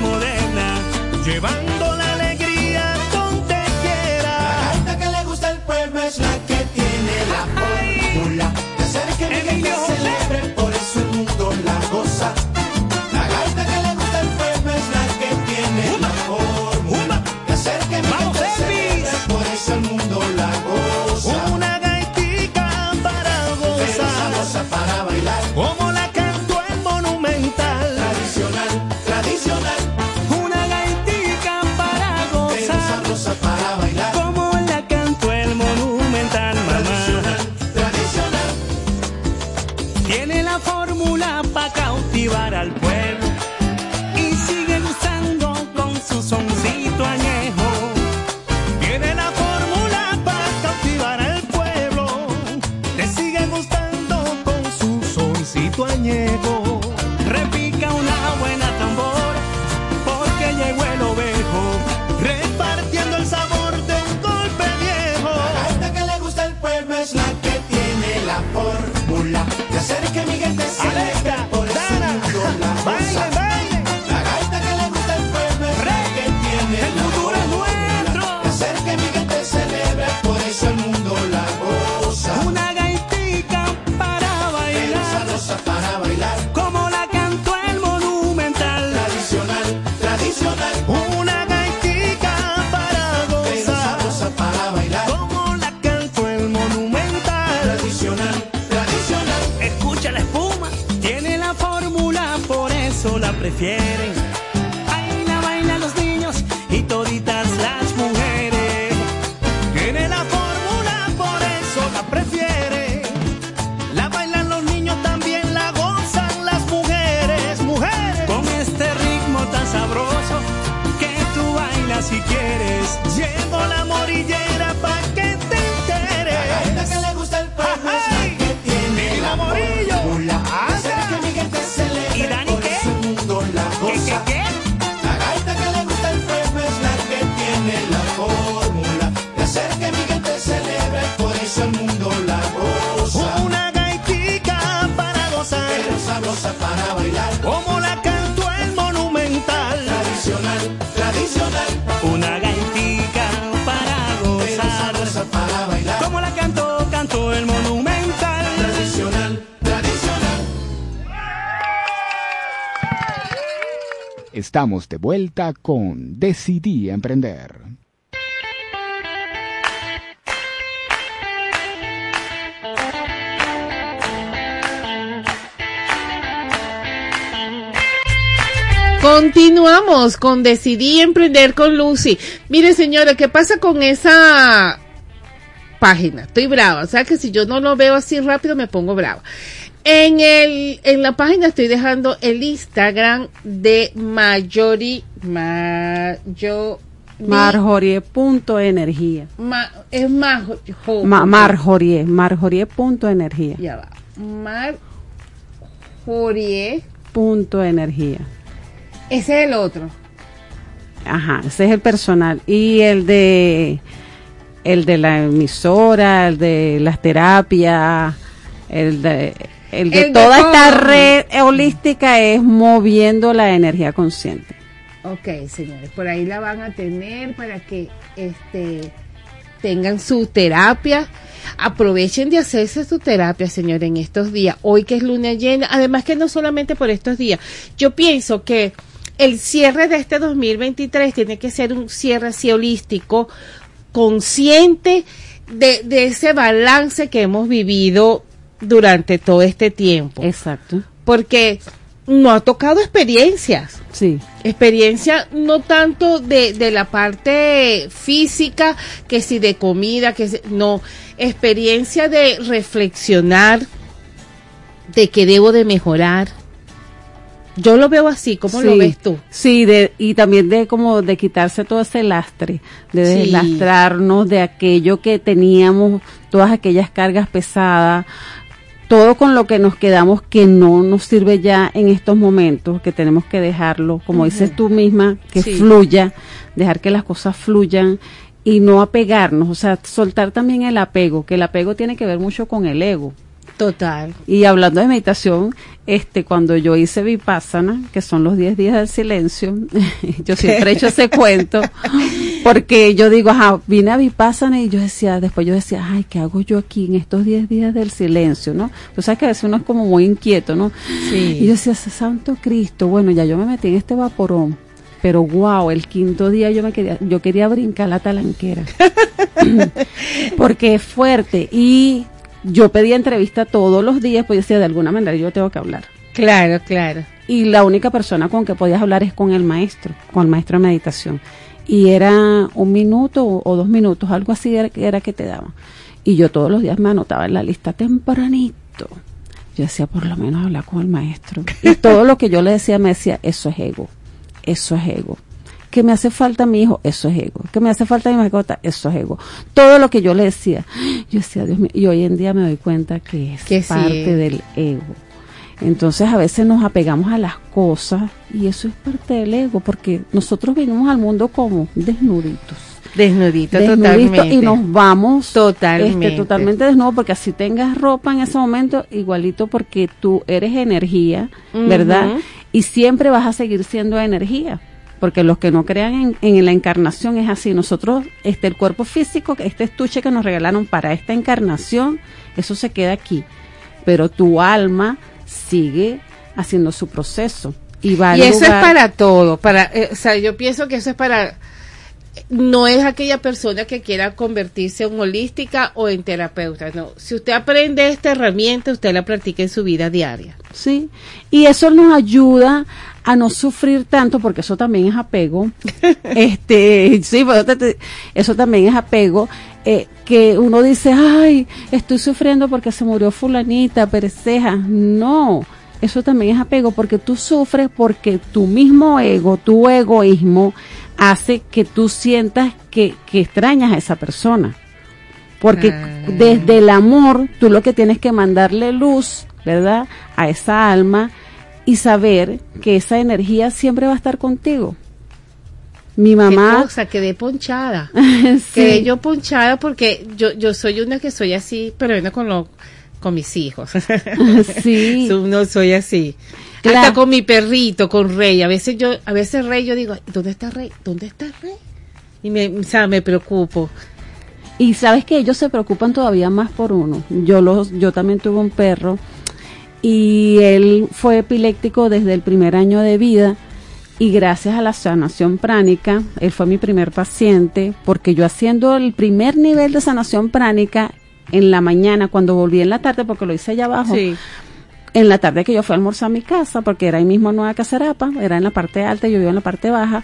Estamos de vuelta con Decidí Emprender. Continuamos con Decidí Emprender con Lucy. Mire señora, ¿qué pasa con esa página? Estoy brava, o sea que si yo no lo veo así rápido me pongo brava. En, el, en la página estoy dejando el Instagram de Mayori. Mayo, Marjorie.energía. ma, es más. Ma, Marjorie, Marjorie.energía. Ya va. Marjorie. Punto energía. Ese es el otro. Ajá, ese es el personal. Y el de el de la emisora, el de las terapias, el de el de El de toda esta red holística es moviendo la energía consciente. Ok, señores, por ahí la van a tener para que este tengan su terapia. Aprovechen de hacerse su terapia, señor, en estos días. Hoy que es luna llena, además que no solamente por estos días. Yo pienso que el cierre de este 2023 tiene que ser un cierre así holístico, consciente de, de ese balance que hemos vivido durante todo este tiempo. Exacto. Porque no ha tocado experiencias Sí. experiencia no tanto de, de la parte física, que si de comida, que si- no, experiencia de reflexionar, de que debo de mejorar. Yo lo veo así, ¿cómo lo ves tú? Sí, de, y también de como de quitarse todo ese lastre, de Sí. deslastrarnos de aquello que teníamos, todas aquellas cargas pesadas, todo con lo que nos quedamos que no nos sirve ya en estos momentos, que tenemos que dejarlo, como dices tú misma, que Sí. fluya, dejar que las cosas fluyan y no apegarnos, o sea, soltar también el apego, que el apego tiene que ver mucho con el ego. Total. Y hablando de meditación, este, cuando yo hice Vipassana, que son los 10 días del silencio, yo siempre he hecho ese cuento, porque yo digo, ajá, vine a Vipassana y yo decía, después yo decía, ay, ¿qué hago yo aquí en estos 10 días del silencio, no? Tú sabes que a veces uno es como muy inquieto, ¿no? Sí. Y yo decía, Santo Cristo, bueno, ya yo me metí en este vaporón. Pero wow, el quinto día yo me quería, yo quería brincar la talanquera. Porque es fuerte. Y yo pedía entrevista todos los días, pues yo decía, de alguna manera yo tengo que hablar. Claro, claro. Y la única persona con que podías hablar es con el maestro, con el maestro de meditación. Y era un minuto o, o dos minutos, algo así era, era que te daban. Y yo todos los días me anotaba en la lista tempranito. Yo decía, por lo menos hablar con el maestro. Y todo lo que yo le decía me decía, eso es ego, eso es ego. Que me hace falta mi hijo, eso es ego. Que me hace falta mi mascota, eso es ego. Todo lo que yo le decía, yo decía, Dios mío, y hoy en día me doy cuenta que es Que sí. parte del ego. Entonces a veces nos apegamos a las cosas y eso es parte del ego, porque nosotros vinimos al mundo como desnuditos. Desnudito, Desnuditos totalmente. y nos vamos Totalmente. este, totalmente desnudos porque así tengas ropa en ese momento igualito porque tú eres energía, ¿verdad? Y siempre vas a seguir siendo energía. Porque los que no crean en, en la encarnación es así. Nosotros, este, el cuerpo físico, este estuche que nos regalaron para esta encarnación, eso se queda aquí. Pero tu alma sigue haciendo su proceso. Y, va Y eso es para todo, para, eh, o sea, yo pienso que eso es para, no es aquella persona que quiera convertirse en holística o en terapeuta, no. Si usted aprende esta herramienta, usted la practica en su vida diaria. Sí, y eso nos ayuda a no sufrir tanto, porque eso también es apego. este, sí, eso también es apego. eh, que uno dice, ay, estoy sufriendo porque se murió fulanita, pereceja. No, eso también es apego, porque tú sufres porque tu mismo ego, tu egoísmo, hace que tú sientas que, que extrañas a esa persona. Porque Ah. desde el amor, tú lo que tienes que mandarle luz, ¿verdad? A esa alma y saber que esa energía siempre va a estar contigo. Mi Qué mamá, cosa, quedé ponchada. Sí. Quedé yo ponchada porque yo, yo soy una que soy así, pero bueno, con lo, con mis hijos. Sí. No soy así. Claro. Hasta con mi perrito, con Rey. A veces yo, a veces Rey, yo digo, ¿dónde está Rey? ¿Dónde está Rey? Y me, o sea, me preocupo. Y sabes que ellos se preocupan todavía más por uno. Yo los, yo también tuve un perro y él fue epiléptico desde el primer año de vida y gracias a la sanación pránica, él fue mi primer paciente porque yo haciendo el primer nivel de sanación pránica en la mañana, cuando volví en la tarde, porque lo hice allá abajo, Sí. en la tarde que yo fui a almorzar a mi casa, porque era ahí mismo Nueva Cacerapa, era en la parte alta, yo vivo en la parte baja.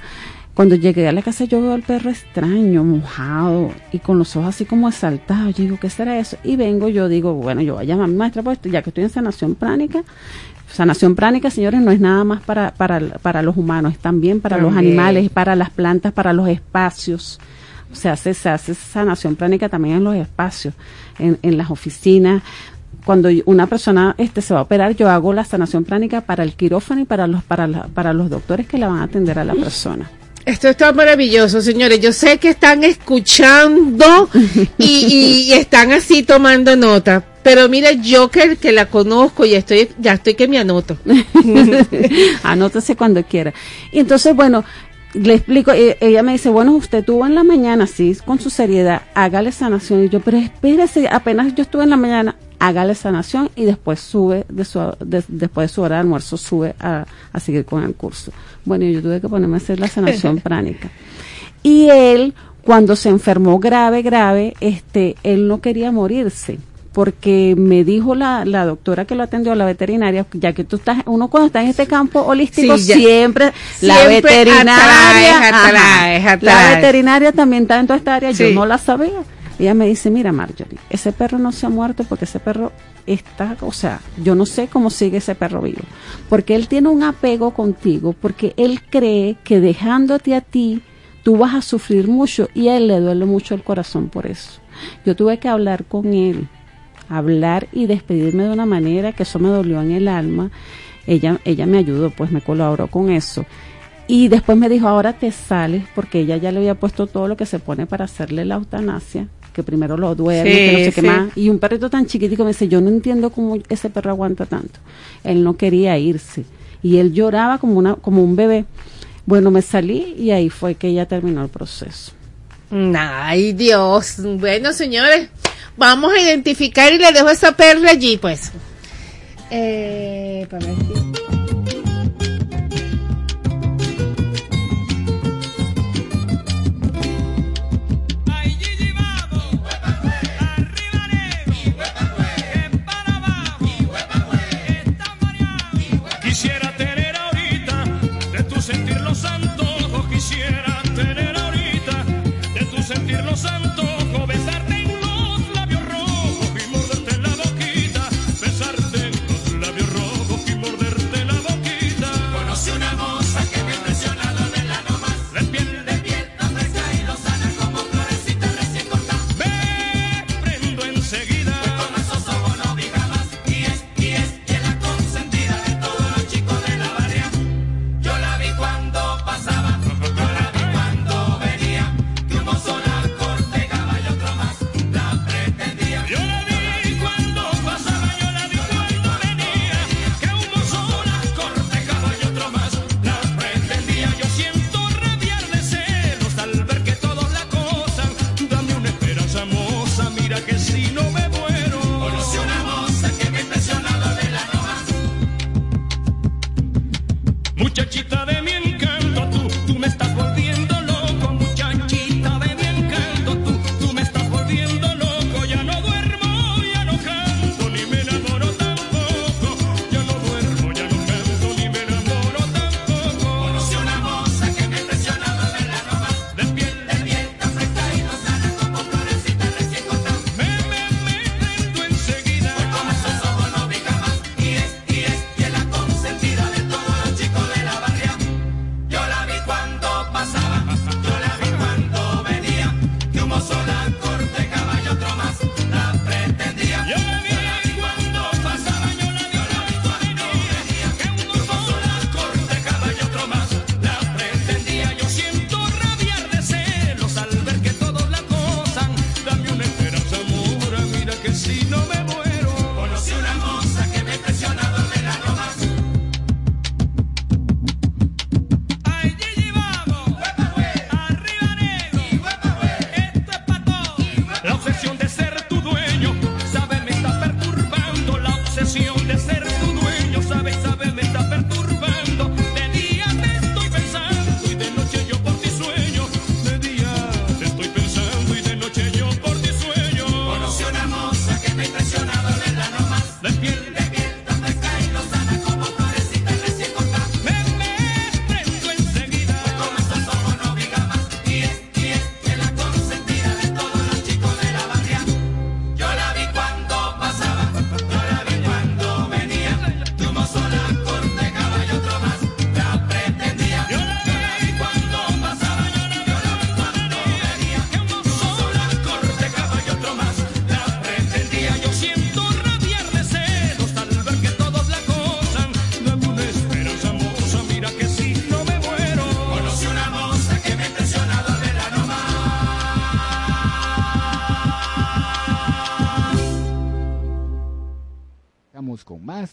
Cuando llegué a la casa yo veo al perro extraño, mojado y con los ojos así como exaltados. Yo digo, ¿qué será eso? Y vengo, yo digo, bueno, yo voy a llamar a mi maestra, pues ya que estoy en sanación pránica. Sanación pránica, señores, no es nada más para, para, para los humanos, es también para los animales, para las plantas, para los espacios. Se hace, se hace sanación pránica también en los espacios, en, en las oficinas. Cuando una persona este se va a operar, yo hago la sanación pránica para el quirófano y para los, para, la- para los doctores que la van a atender a la persona. Esto está maravilloso, señores. Yo sé que están escuchando y, y están así tomando nota. Pero mire, yo que, que la conozco y estoy, ya estoy que me anoto. Anótese cuando quiera. Y entonces, bueno, le explico, eh, ella me dice, bueno, usted tuvo en la mañana, así, con su seriedad, hágale sanación. Y yo, pero espérese, apenas yo estuve en la mañana, hágale sanación y después sube, de su, de- después de su hora de almuerzo, sube a, a seguir con el curso. Bueno, yo tuve que ponerme a hacer la sanación pránica. Y él, cuando se enfermó grave, grave, este, él no quería morirse. Porque me dijo la, la doctora que lo atendió, la veterinaria, ya que tú estás, uno cuando está en este campo holístico, Sí, ya. siempre, la Siempre veterinaria, atraes, ajá, atraes, la veterinaria también está en toda esta área, yo no la sabía. Ella me dice, mira Marjorie, ese perro no se ha muerto porque ese perro está, o sea, yo no sé cómo sigue ese perro vivo, porque él tiene un apego contigo, porque él cree que dejándote a ti, tú vas a sufrir mucho y a él le duele mucho el corazón por eso. Yo tuve que hablar con él, hablar y despedirme de una manera que eso me dolió en el alma. Ella, ella me ayudó, pues me colaboró con eso. Y después me dijo, ahora te sales, porque ella ya le había puesto todo lo que se pone para hacerle la eutanasia, que primero lo duerme, Sí, que no sé qué más. Y un perrito tan chiquitico me dice, yo no entiendo cómo ese perro aguanta tanto. Él no quería irse. Y él lloraba como, una, como un bebé. Bueno, me salí y ahí fue que ella terminó el proceso. Ay, Dios. Bueno, señores, vamos a identificar y le dejo esa perla allí, pues. Eh, para ver aquí.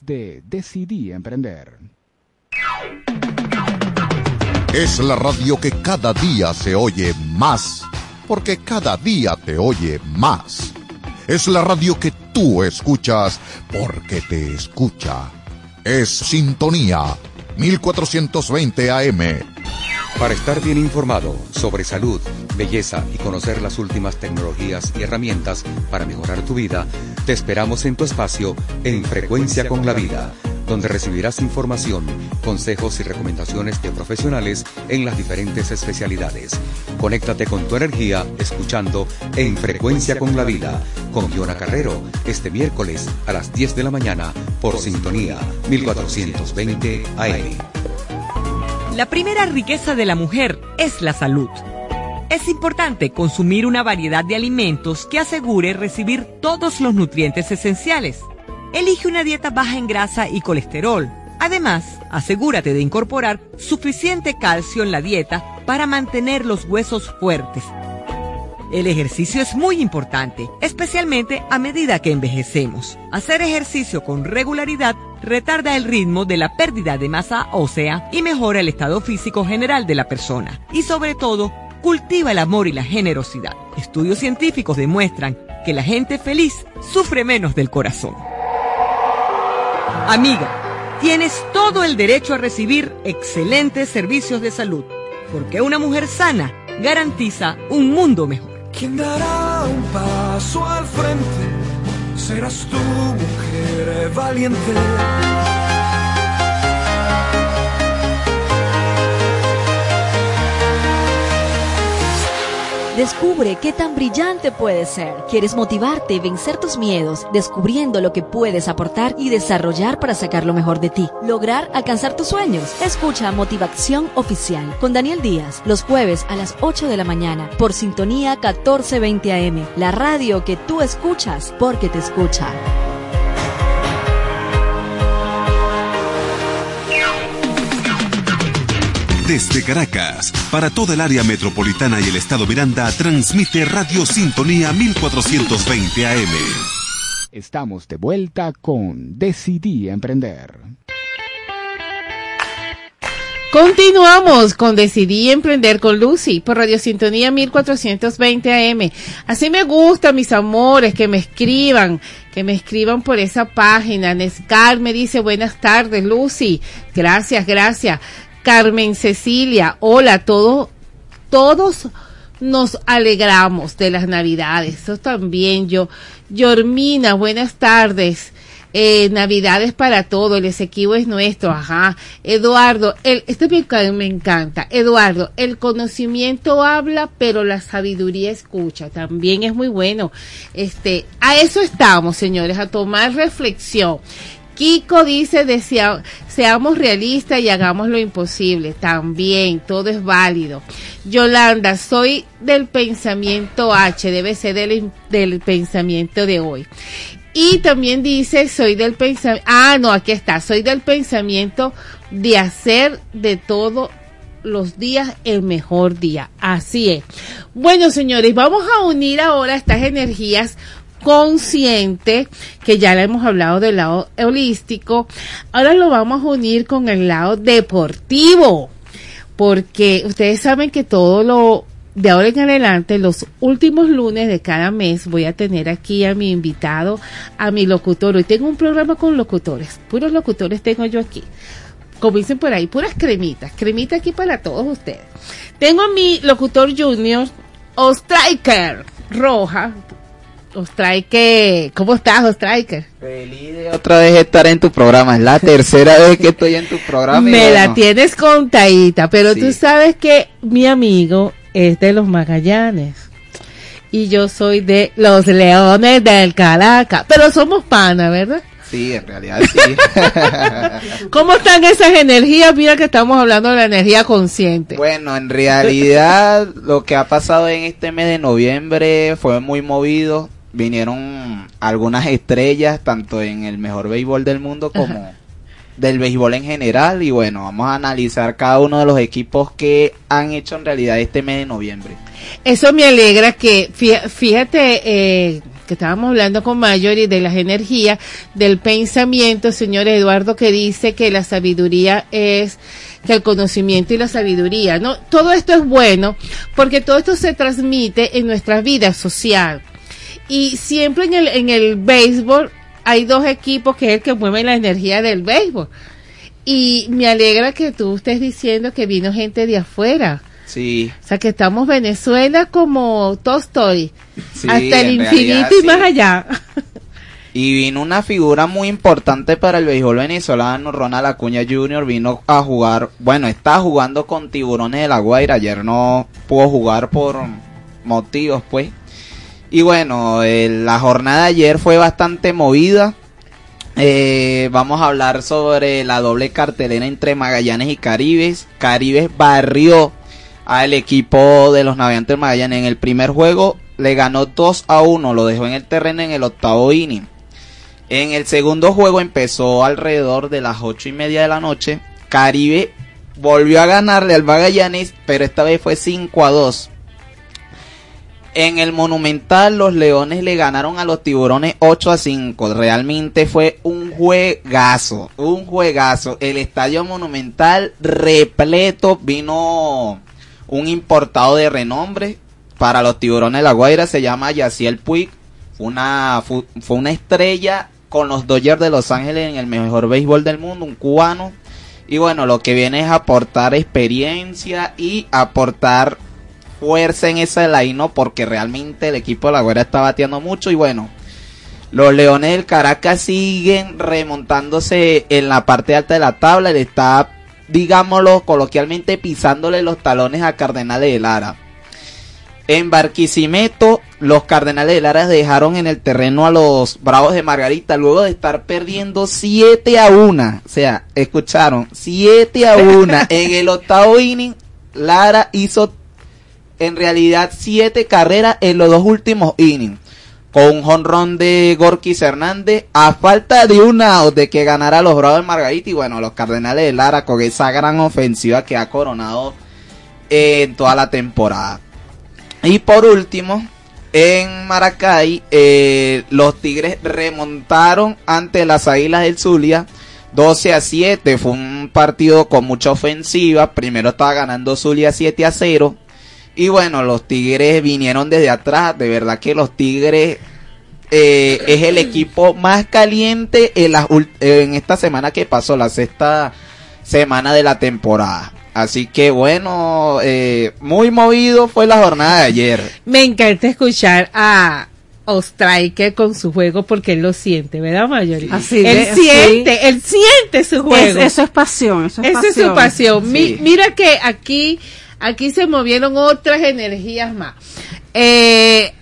De Decidí Emprender. Es la radio que cada día se oye más, porque cada día te oye más. Es la radio que tú escuchas, porque te escucha. Es Sintonía 1420 AM. Para estar bien informado sobre salud, belleza y conocer las últimas tecnologías y herramientas para mejorar tu vida, te esperamos en tu espacio En Frecuencia con la Vida, donde recibirás información, consejos y recomendaciones de profesionales en las diferentes especialidades. Conéctate con tu energía escuchando En Frecuencia con la Vida con Giona Carrero este miércoles a las 10 de la mañana por Sintonía 1420 AM. La primera riqueza de la mujer es la salud. Es importante consumir una variedad de alimentos que asegure recibir todos los nutrientes esenciales. Elige una dieta baja en grasa y colesterol. Además, asegúrate de incorporar suficiente calcio en la dieta para mantener los huesos fuertes. El ejercicio es muy importante, especialmente a medida que envejecemos. Hacer ejercicio con regularidad retarda el ritmo de la pérdida de masa ósea y mejora el estado físico general de la persona. Y sobre todo, cultiva el amor y la generosidad. Estudios científicos demuestran que la gente feliz sufre menos del corazón. Amiga, tienes todo el derecho a recibir excelentes servicios de salud, porque una mujer sana garantiza un mundo mejor. ¿Quién dará un paso al frente? Serás tú, mujer valiente. Descubre qué tan brillante puedes ser. ¿Quieres motivarte, vencer tus miedos, descubriendo lo que puedes aportar y desarrollar para sacar lo mejor de ti? Lograr alcanzar tus sueños. Escucha Motivación Oficial con Daniel Díaz los jueves a las 8 de la mañana por Sintonía 1420 AM, la radio que tú escuchas porque te escucha. Desde Caracas, para toda el área metropolitana y el estado Miranda, transmite Radio Sintonía 1420 AM. Estamos de vuelta con Decidí Emprender. Continuamos con Decidí Emprender con Lucy por Radio Sintonía 1420 AM. Así me gusta, mis amores, que me escriban, que me escriban por esa página. Nescar me dice buenas tardes, Lucy. Gracias, gracias. Carmen Cecilia, hola, todos, todos nos alegramos de las navidades. Eso también yo. Yormina, buenas tardes. Eh, navidades para todo, el Esequibo es nuestro, ajá. Eduardo, este me encanta. Eduardo, el conocimiento habla, pero la sabiduría escucha. También es muy bueno. Este, a eso estamos, señores, a tomar reflexión. Kiko dice, desea, seamos realistas y hagamos lo imposible. También, todo es válido. Yolanda, soy del pensamiento H, debe ser del, del pensamiento de hoy. Y también dice, soy del pensamiento, ah, no, aquí está, soy del pensamiento de hacer de todo los días el mejor día. Así es. Bueno, señores, vamos a unir ahora estas energías consciente, que ya le hemos hablado del lado holístico, ahora lo vamos a unir con el lado deportivo, porque ustedes saben que todo lo de ahora en adelante, los últimos lunes de cada mes, voy a tener aquí a mi invitado, a mi locutor. Hoy tengo un programa con locutores, puros locutores tengo yo aquí. Como dicen por ahí, puras cremitas, cremitas aquí para todos ustedes. Tengo a mi locutor junior, Ostriker Roja, Ostrike, ¿cómo estás, Ostrike? Feliz de otra vez estar en tu programa. Es la tercera vez que estoy en tu programa. Me la tienes contadita, pero tú sabes que mi amigo es de los Magallanes. Y yo soy de los Leones del Caracas. Pero somos pana, ¿verdad? Sí, en realidad sí. ¿Cómo están esas energías? Mira que estamos hablando de la energía consciente. Bueno, en realidad lo que ha pasado en este mes de noviembre fue muy movido vinieron algunas estrellas, tanto en el mejor béisbol del mundo como del béisbol en general. Y bueno, vamos a analizar cada uno de los equipos que han hecho en realidad este mes de noviembre. Eso me alegra que, fíjate, eh, que estábamos hablando con Mayori de las energías, del pensamiento, señor Eduardo, que dice que la sabiduría es que el conocimiento y la sabiduría, ¿no? Todo esto es bueno porque todo esto se transmite en nuestra vida social. Y siempre en el, en el béisbol hay dos equipos que es el que mueve la energía del béisbol. Y me alegra que tú estés diciendo que vino gente de afuera. Sí. O sea, que estamos Venezuela como Toy Sí, hasta el infinito realidad, y sí. más allá. Y vino una figura muy importante para el béisbol venezolano, Ronald Acuña Jr. vino a jugar, bueno, está jugando con Tiburones de la Guaira, ayer no pudo jugar por motivos, pues. Y bueno, la jornada de ayer fue bastante movida. Eh, vamos a hablar sobre la doble cartelera entre Magallanes y Caribes. Caribes barrió al equipo de los navegantes Magallanes en el primer juego. Le ganó 2 a 1, lo dejó en el terreno en el octavo inning. En el segundo juego empezó alrededor de las ocho y media de la noche. Caribe volvió a ganarle al Magallanes, pero esta vez fue 5 a 2. En el Monumental los Leones le ganaron a los Tiburones 8 a 5. Realmente fue un juegazo, un juegazo. El Estadio Monumental repleto vino un importado de renombre para los Tiburones de la Guaira, se llama Yaciel Puig. Fue fue una estrella con los Dodgers de Los Ángeles en el mejor béisbol del mundo, un cubano. Y bueno, lo que viene es aportar experiencia y aportar fuerza en ese line porque realmente el equipo de la Guaira está bateando mucho y bueno, los Leones del Caracas siguen remontándose en la parte alta de la tabla, le está, digámoslo coloquialmente, pisándole los talones a Cardenales de Lara. En Barquisimeto, los Cardenales de Lara dejaron en el terreno a los Bravos de Margarita luego de estar perdiendo 7 a 1. O sea, escucharon, 7 a 1. en el octavo inning, Lara hizo en realidad 7 carreras en los dos últimos innings. Con un jonrón de Gorkis Hernández, a falta de un out de que ganara los Bravos de Margarita. Y bueno, los Cardenales de Lara con esa gran ofensiva que ha coronado en toda la temporada. Y por último, en Maracay, eh, los Tigres remontaron ante las Águilas del Zulia 12 a 7. Fue un partido con mucha ofensiva. Primero estaba ganando Zulia 7 a 0. Y bueno, los Tigres vinieron desde atrás. De verdad que los Tigres eh, es el equipo más caliente en, las ult- en esta semana que pasó, la sexta semana de la temporada. Así que bueno, eh, muy movido fue la jornada de ayer. Me encanta escuchar a Ostriker con su juego porque él lo siente, ¿verdad, Mayori? Así él de- siente, sí. él siente su juego. Es- eso es pasión, eso es Esa es su pasión. pasión. Mi- mira que aquí, aquí se movieron otras energías más. Eh,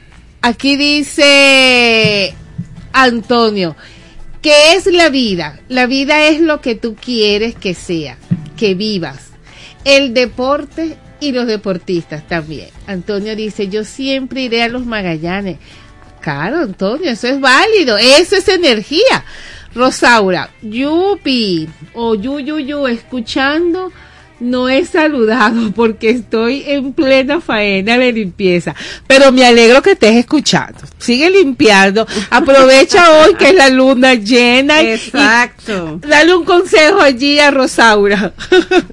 aquí dice Antonio, ¿qué es la vida? La vida es lo que tú quieres que sea, que vivas. El deporte y los deportistas también. Antonio dice, yo siempre iré a los Magallanes. Claro, Antonio, eso es válido, eso es energía. Rosaura, Yupi o Yu Yu Yu, escuchando, no he saludado porque estoy en plena faena de limpieza. Pero me alegro que estés escuchando. Sigue limpiando. Aprovecha hoy que es la luna llena. Exacto. y dale un consejo allí a Rosaura.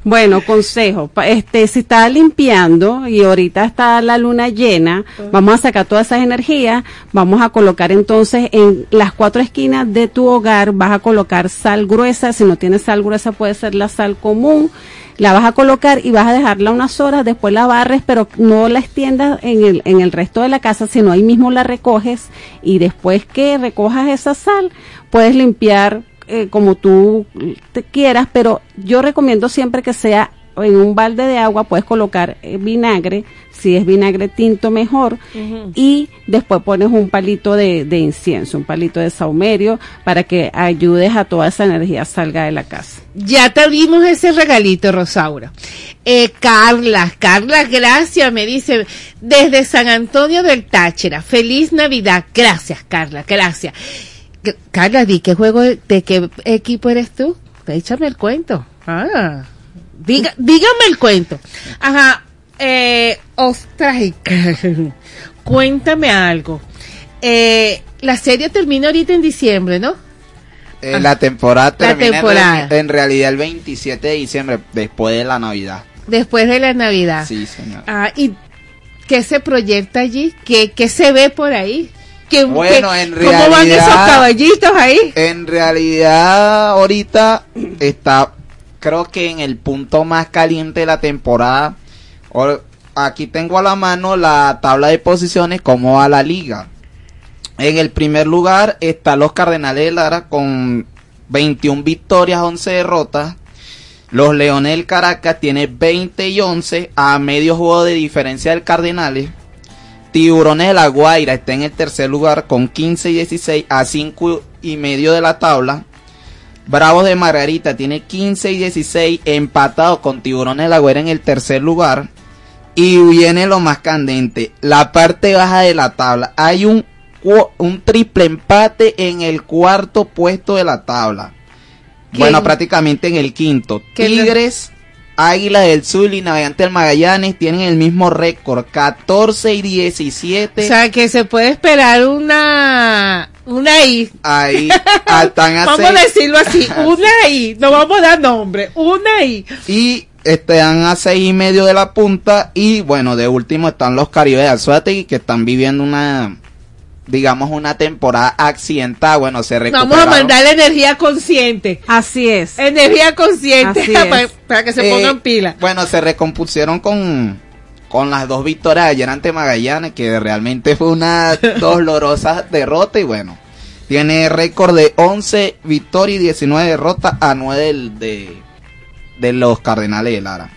Bueno, consejo, este, si está limpiando y ahorita está la luna llena, vamos a sacar todas esas energías, vamos a colocar entonces en las cuatro esquinas de tu hogar, vas a colocar sal gruesa, si no tienes sal gruesa puede ser la sal común, la vas a colocar y vas a dejarla unas horas, después la barres, pero no la extiendas en el, en el resto de la casa, sino ahí mismo la recoges y después que recojas esa sal, puedes limpiar eh, como tú te quieras, pero yo recomiendo siempre que sea en un balde de agua, puedes colocar eh, vinagre, si es vinagre tinto mejor, y después pones un palito de, de incienso, un palito de saumerio, para que ayudes a toda esa energía salga de la casa. Ya te dimos ese regalito, Rosaura. Eh, Carla, Carla, gracias, me dice, desde San Antonio del Táchira. Feliz Navidad. Gracias, Carla, gracias. Carla, di qué juego, de qué equipo eres tú. Échame el cuento. Ah, diga, dígame el cuento. Ajá, eh, Ostriker, cuéntame algo. eh, la serie termina ahorita en diciembre, ¿no? Eh, la temporada La termina temporada. En, realidad el 27 de diciembre, después de la Navidad. Después de la Navidad. Sí, señor. Ah, ¿Y qué se proyecta allí? ¿Qué, qué se ve por ahí? ¿Qué, Bueno, qué- en ¿Cómo van realidad- esos caballitos ahí? En realidad, ahorita está, creo que en el punto más caliente de la temporada. Aquí tengo a la mano la tabla de posiciones, cómo va la liga. En el primer lugar están los Cardenales de Lara con 21 victorias, 11 derrotas. Los Leones del Caracas tienen 20 y 11 a medio juego de diferencia del Cardenales. Tiburones de la Guaira está en el tercer lugar con 15 y 16 a 5 y medio de la tabla. Bravos de Margarita tiene 15 y 16 empatado con Tiburones de la Guaira en el tercer lugar. Y viene lo más candente, la parte baja de la tabla. Hay un, triple empate en el cuarto puesto de la tabla. Bueno, prácticamente en el quinto. ¿Qué lo- Tigres, Águila del Sur y Navegante del Magallanes tienen el mismo récord, 14 y 17. O sea, que se puede esperar una una I. Ahí ah, están a Vamos a decirlo así, una I. No vamos a dar nombre, una I. y están a seis y medio de la punta y bueno de último están los Caribe de Alzuategui que están viviendo una digamos una temporada accidentada bueno se Vamos a recuperaron mandar la energía consciente. Así es. Energía consciente Así es. para, para que se Eh, pongan pila. bueno se recompusieron con con las dos victorias de ayer ante Magallanes que realmente fue una dolorosa derrota y bueno tiene récord de 11 victorias y 19 derrotas a 9 del- de, de los Cardenales de Lara.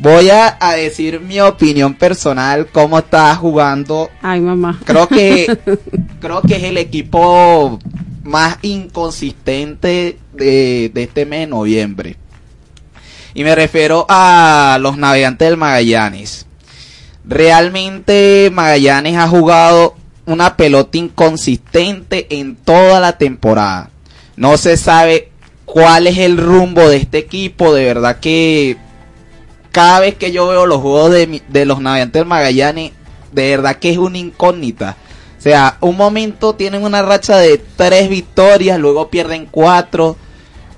Voy a, a decir mi opinión personal, cómo está jugando. Ay, mamá. Creo que, creo que es el equipo más inconsistente de, de este mes de noviembre. Y me refiero a los navegantes del Magallanes. Realmente Magallanes ha jugado una pelota inconsistente en toda la temporada. No se sabe cuál es el rumbo de este equipo. De verdad que cada vez que yo veo los juegos de, de los navegantes del Magallanes, de verdad que es una incógnita. O sea, un momento tienen una racha de tres victorias, luego pierden cuatro.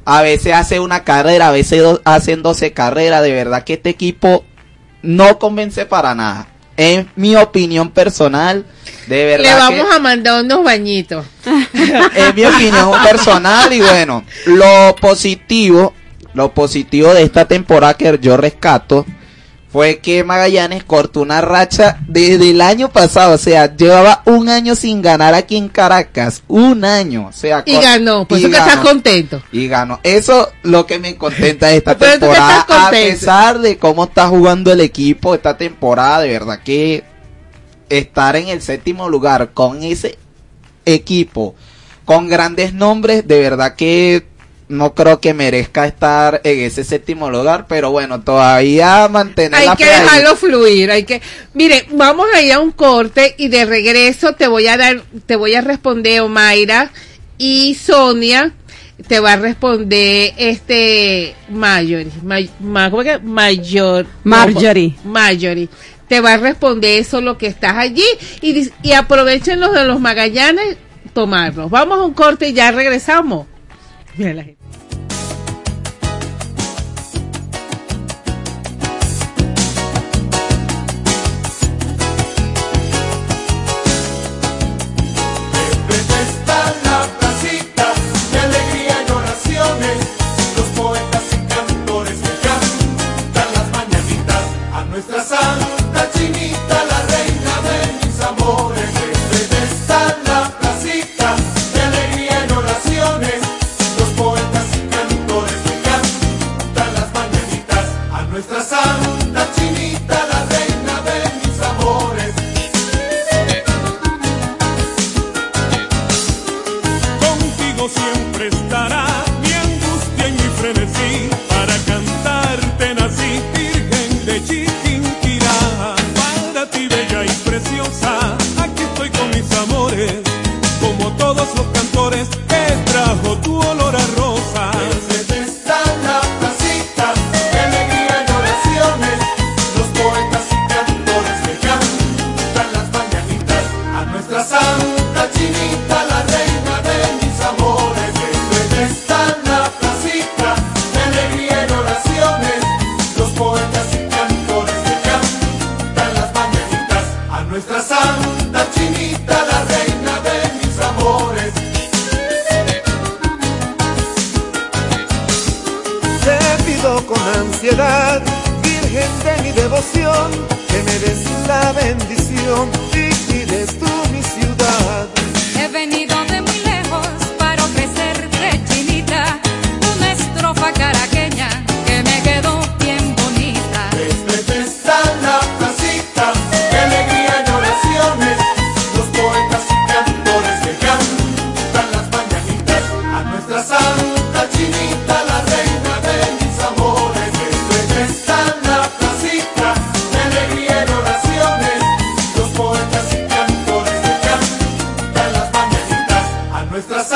A veces hace una carrera, a veces do- hacen 12 carreras. De verdad que este equipo no convence para nada. Es mi opinión personal. De verdad Le que- vamos a mandar unos bañitos. es mi opinión personal y bueno, lo positivo, lo positivo de esta temporada que yo rescato fue que Magallanes cortó una racha desde el año pasado, o sea, llevaba un año sin ganar aquí en Caracas, un año, o sea, Y ganó, por y eso que estás contento. Y ganó. Eso lo que me contenta de esta temporada. A pesar de cómo está jugando el equipo esta temporada, de verdad que estar en el séptimo lugar con ese equipo, con grandes nombres, de verdad que no creo que merezca estar en ese séptimo lugar, pero bueno, todavía mantener Hay la que dejarlo fluir, hay que, mire, vamos a ir a un corte y de regreso te voy a dar, te voy a responder Omaira y Sonia, te va a responder este Marjorie, May-. Mayor, Marjorie. Marjorie. Te va a responder eso lo que estás allí y, y aprovechen los de los Magallanes tomarlos. Vamos a un corte y ya regresamos. Mira la gente.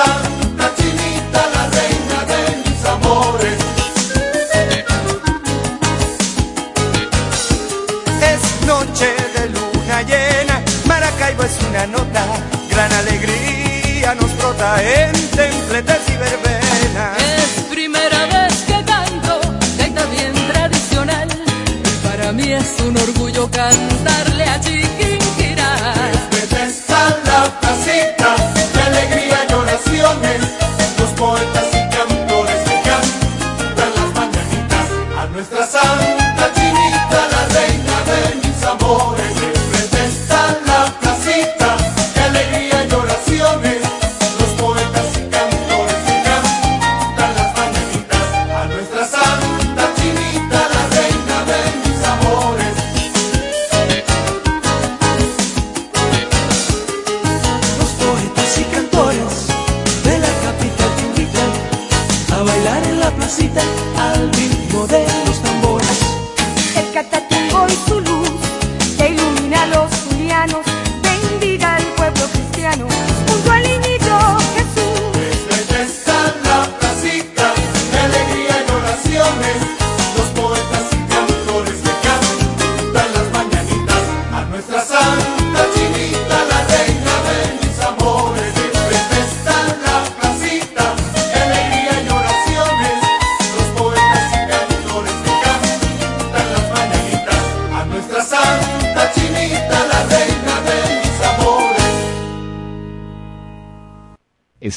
Nuestra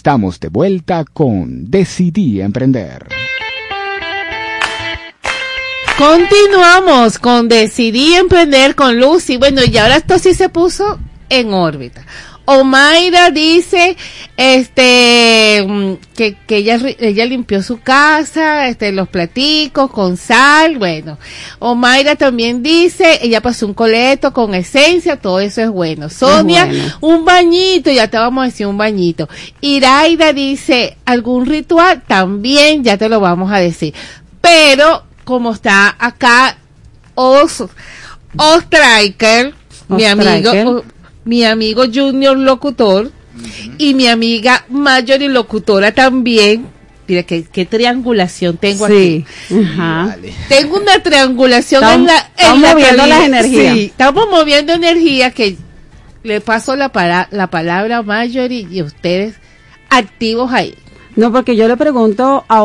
Estamos de vuelta con Decidí Emprender. Continuamos con Decidí Emprender con Lucy. Bueno, y ahora esto sí se puso en órbita. Omaira dice, este, mm, que, que ella, ella limpió su casa, este, los platicos con sal, bueno. Omaira también dice, ella pasó un coleto con esencia, todo eso es bueno. Sonia, bueno. un bañito, ya te vamos a decir un bañito. Iraida dice, algún ritual, también ya te lo vamos a decir. Pero, como está acá, Os, Ostriker, mi amigo, o- mi amigo Junior Locutor, y mi amiga Mayor y Locutora también. Mira, qué, qué triangulación tengo Sí, aquí. ajá. Tengo una triangulación Estamos- en la, en estamos la moviendo las energías. Sí, estamos moviendo energía que le paso la, para- la palabra a Mayor y, y ustedes activos ahí. No, porque yo le pregunto a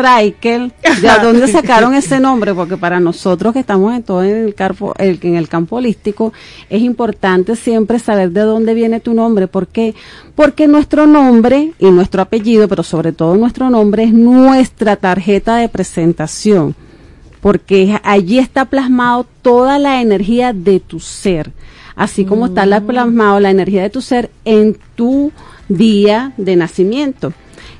Ostriker de dónde sacaron ese nombre, porque para nosotros que estamos en todo en el campo, el- en el campo holístico, es importante siempre saber de dónde viene tu nombre. ¿Por qué? Porque nuestro nombre y nuestro apellido, pero sobre todo nuestro nombre, es nuestra tarjeta de presentación. Porque allí está plasmado toda la energía de tu ser. Así como está la plasmado la energía de tu ser en tu día de nacimiento.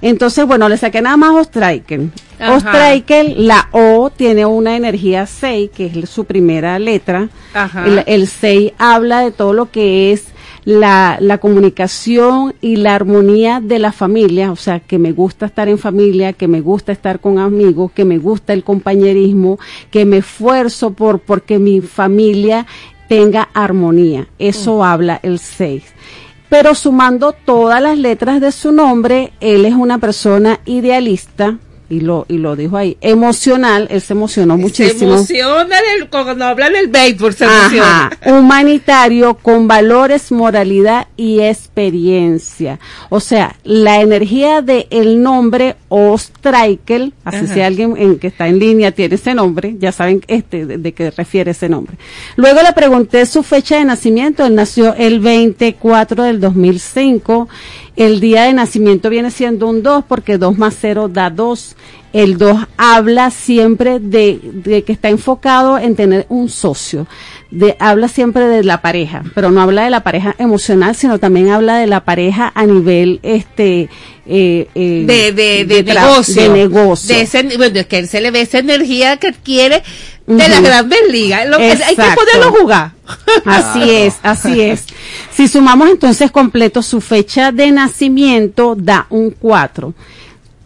Entonces, bueno, le saqué nada más Ostriker. Ajá. Ostriker, la O tiene una energía 6, que es su primera letra. Ajá. El, el 6 habla de todo lo que es la, la comunicación y la armonía de la familia, o sea, que me gusta estar en familia, que me gusta estar con amigos, que me gusta el compañerismo, que me esfuerzo por porque mi familia tenga armonía. Eso habla el 6 pero sumando todas las letras de su nombre, él es una persona idealista, y lo, y lo dijo ahí, emocional, él se emocionó muchísimo. Se emociona del- cuando hablan del béisbol, se Ajá, emociona. humanitario con valores, moralidad y experiencia. O sea, la energía del el nombre Ostrikel, así Ajá. si alguien en, que está en línea tiene ese nombre, ya saben este, de, de qué refiere ese nombre. Luego le pregunté su fecha de nacimiento, él nació el 24 del 2005 El día de nacimiento viene siendo un 2 porque 2 más 0 da 2. El 2 habla siempre de, de que está enfocado en tener un socio. De, habla siempre de la pareja, pero no habla de la pareja emocional, sino también habla de la pareja a nivel este eh, eh, de, de, de, negocio. de negocio. De ese- bueno, es que él se le ve esa energía que adquiere de la grandes ligas. Lo- hay que a jugar. Así es, así es. Si sumamos entonces completo su fecha de nacimiento, da un 4.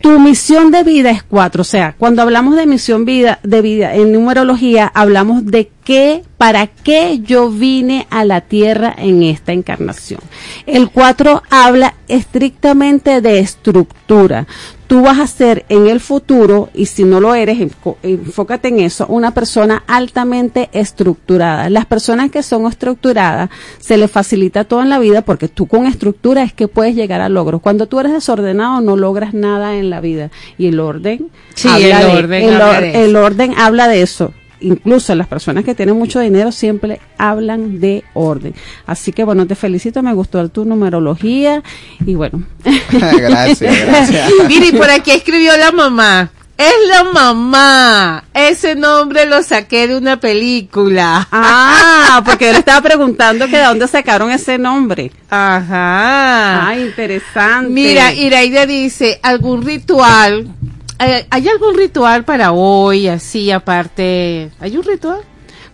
Tu misión de vida es 4. O sea, cuando hablamos de misión vida, de vida en numerología, hablamos de qué, para qué yo vine a la tierra en esta encarnación. El 4 habla estrictamente de estructura. Tú vas a ser en el futuro, y si no lo eres, enfócate en eso, una persona altamente estructurada. Las personas que son estructuradas se les facilita todo en la vida porque tú con estructura es que puedes llegar a logros. Cuando tú eres desordenado no logras nada en la vida. Y el orden Sí, habla el de- orden el, habla or- de eso. el orden habla de eso. Incluso las personas que tienen mucho dinero siempre hablan de orden. Así que bueno, te felicito, me gustó tu numerología y bueno. gracias, gracias. Mire, y por aquí escribió la mamá. Es la mamá. Ese nombre lo saqué de una película. Ah, porque yo le estaba preguntando que de dónde sacaron ese nombre. Ajá. Ah, interesante. Mira, Iraida dice, ¿algún ritual? ¿Hay algún ritual para hoy, así, aparte? ¿Hay un ritual?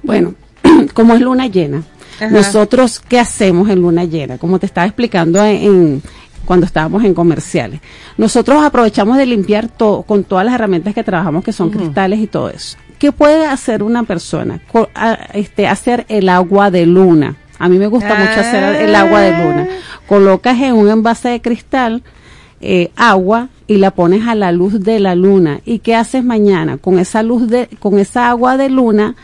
Bueno, como es luna llena, Ajá. nosotros, ¿qué hacemos en luna llena? Como te estaba explicando en, en- cuando estábamos en comerciales. Nosotros aprovechamos de limpiar todo con todas las herramientas que trabajamos, que son cristales y todo eso. ¿Qué puede hacer una persona? Co- a- este, hacer el agua de luna. A mí me gusta mucho hacer el agua de luna. Colocas en un envase de cristal eh, agua y la pones a la luz de la luna. ¿Y qué haces mañana? Con esa luz de, con esa agua de luna,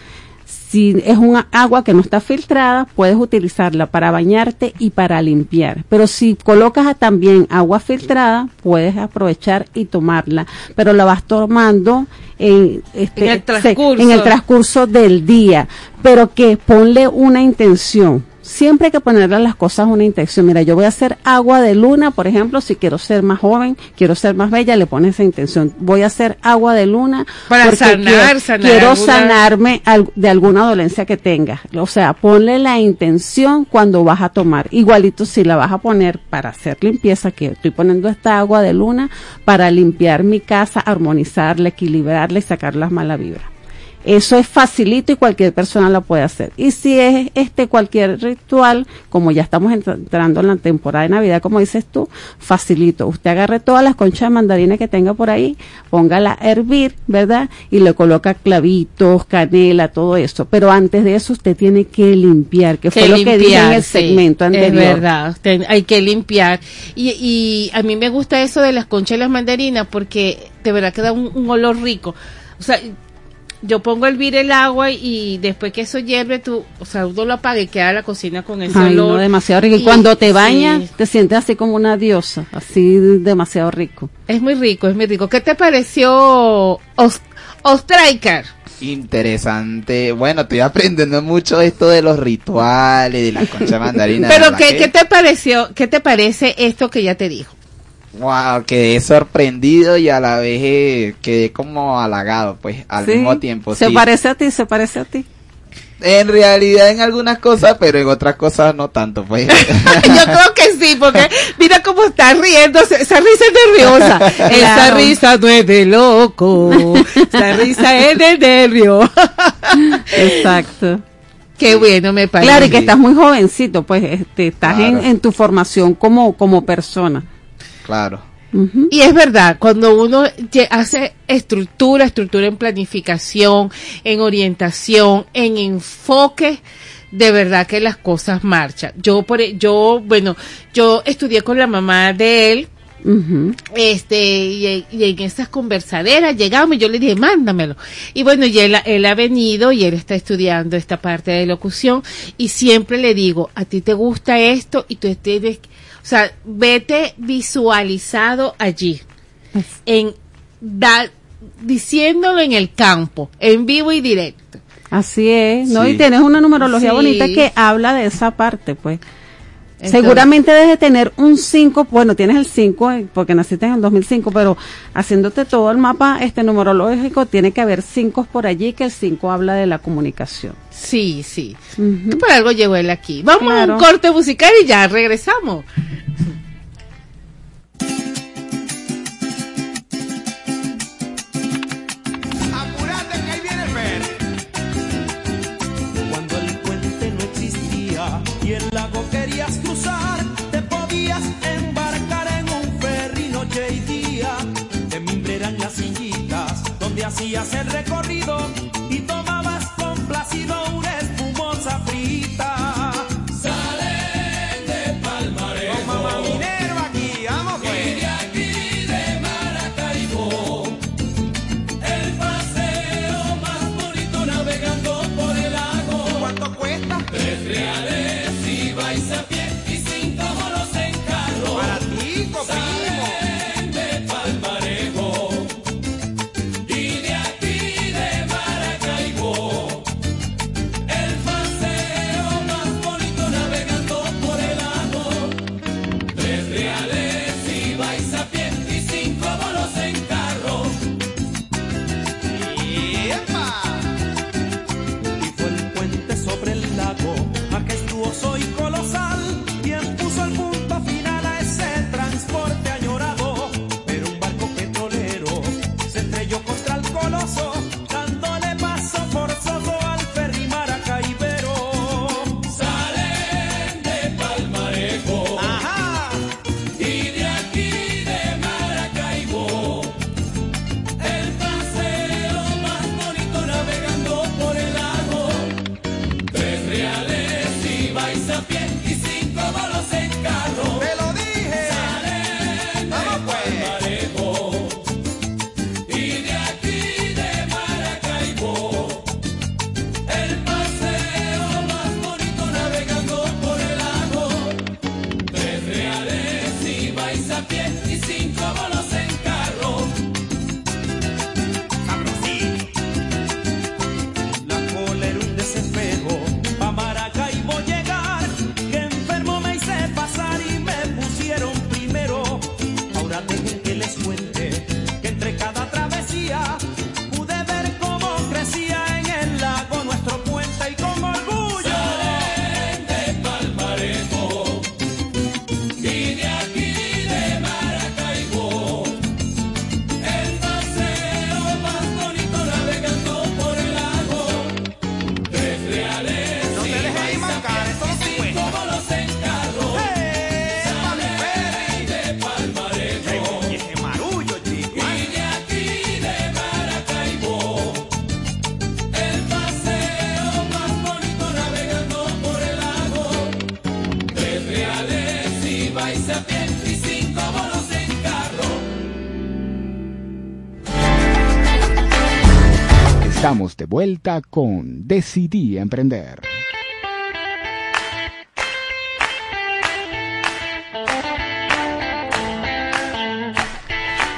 si es un agua que no está filtrada, puedes utilizarla para bañarte y para limpiar. Pero si colocas también agua filtrada, puedes aprovechar y tomarla. Pero la vas tomando en, este, En el transcurso. en el transcurso del día. Pero que ponle una intención. Siempre hay que ponerle a las cosas una intención. Mira, yo voy a hacer agua de luna, por ejemplo, si quiero ser más joven, quiero ser más bella, le pones esa intención. Voy a hacer agua de luna Para sanar, quiero, sanar quiero alguna- sanarme de alguna dolencia que tengas. O sea, ponle la intención cuando vas a tomar. Igualito si la vas a poner para hacer limpieza, que estoy poniendo esta agua de luna para limpiar mi casa, armonizarla, equilibrarla y sacar las malas vibras. Eso es facilito y cualquier persona lo puede hacer. Y si es este cualquier ritual, como ya estamos entra- entrando en la temporada de Navidad, como dices tú, facilito. Usted agarre todas las conchas de mandarina que tenga por ahí, póngala a hervir, ¿verdad? Y le coloca clavitos, canela, todo eso. Pero antes de eso usted tiene que limpiar, que fue lo que dije en el sí, segmento anterior. Es verdad, hay que limpiar. Y, y a mí me gusta eso de las conchas y las mandarinas porque de verdad que da un, un olor rico. O sea, yo pongo a hervir el agua y después que eso hierve, tú, o sea, uno lo apaga y queda la cocina con ese Ay, olor. no, demasiado rico. Y, Y- cuando te bañas, sí. te sientes así como una diosa, así demasiado rico. Es muy rico, es muy rico. ¿Qué te pareció Os- Ostriker? Interesante. Bueno, estoy aprendiendo mucho esto de los rituales, de la concha mandarina. Pero ¿qué, que- ¿qué te pareció? ¿Qué te parece esto que ya te dijo? Wow, quedé sorprendido y a la vez eh, quedé como halagado, pues, al Sí, mismo tiempo. Se sí. parece a ti, se parece a ti. En realidad en algunas cosas, pero en otras cosas no tanto, pues. Yo creo que sí, porque mira cómo está riendo, esa risa es nerviosa. Esa risa no es de loco, esa risa es de nervio. Exacto. Qué bueno me parece. Claro, y que estás muy jovencito, pues este, estás en, en tu formación como, como persona. Claro. Y es verdad, cuando uno hace estructura, estructura en planificación, en orientación, en enfoque, de verdad que las cosas marchan. Yo por e- yo, bueno, yo estudié con la mamá de él, este, y, y en esas conversaderas llegamos y yo le dije, mándamelo. Y bueno, y él, él ha venido y él está estudiando esta parte de locución y siempre le digo, a ti te gusta esto y tú tienes, o sea, vete visualizado allí, en, da, diciéndolo en el campo, en vivo y directo. Así es, ¿no? Sí. Y tienes una numerología Sí. bonita que habla de esa parte, pues. Entonces- Seguramente debes de tener un 5, bueno, tienes el 5 eh, porque naciste en el 2005, pero haciéndote todo el mapa este numerológico, tiene que haber 5 por allí, que el 5 habla de la comunicación. Sí, sí. Por algo llegó él aquí. Vamos Claro. a un corte musical y ya regresamos. Y el lago querías cruzar, te podías embarcar en un ferry noche y día. De mimbre eran las sillitas donde hacías el recorrido y tomabas complacido una vuelta con Decidí Emprender.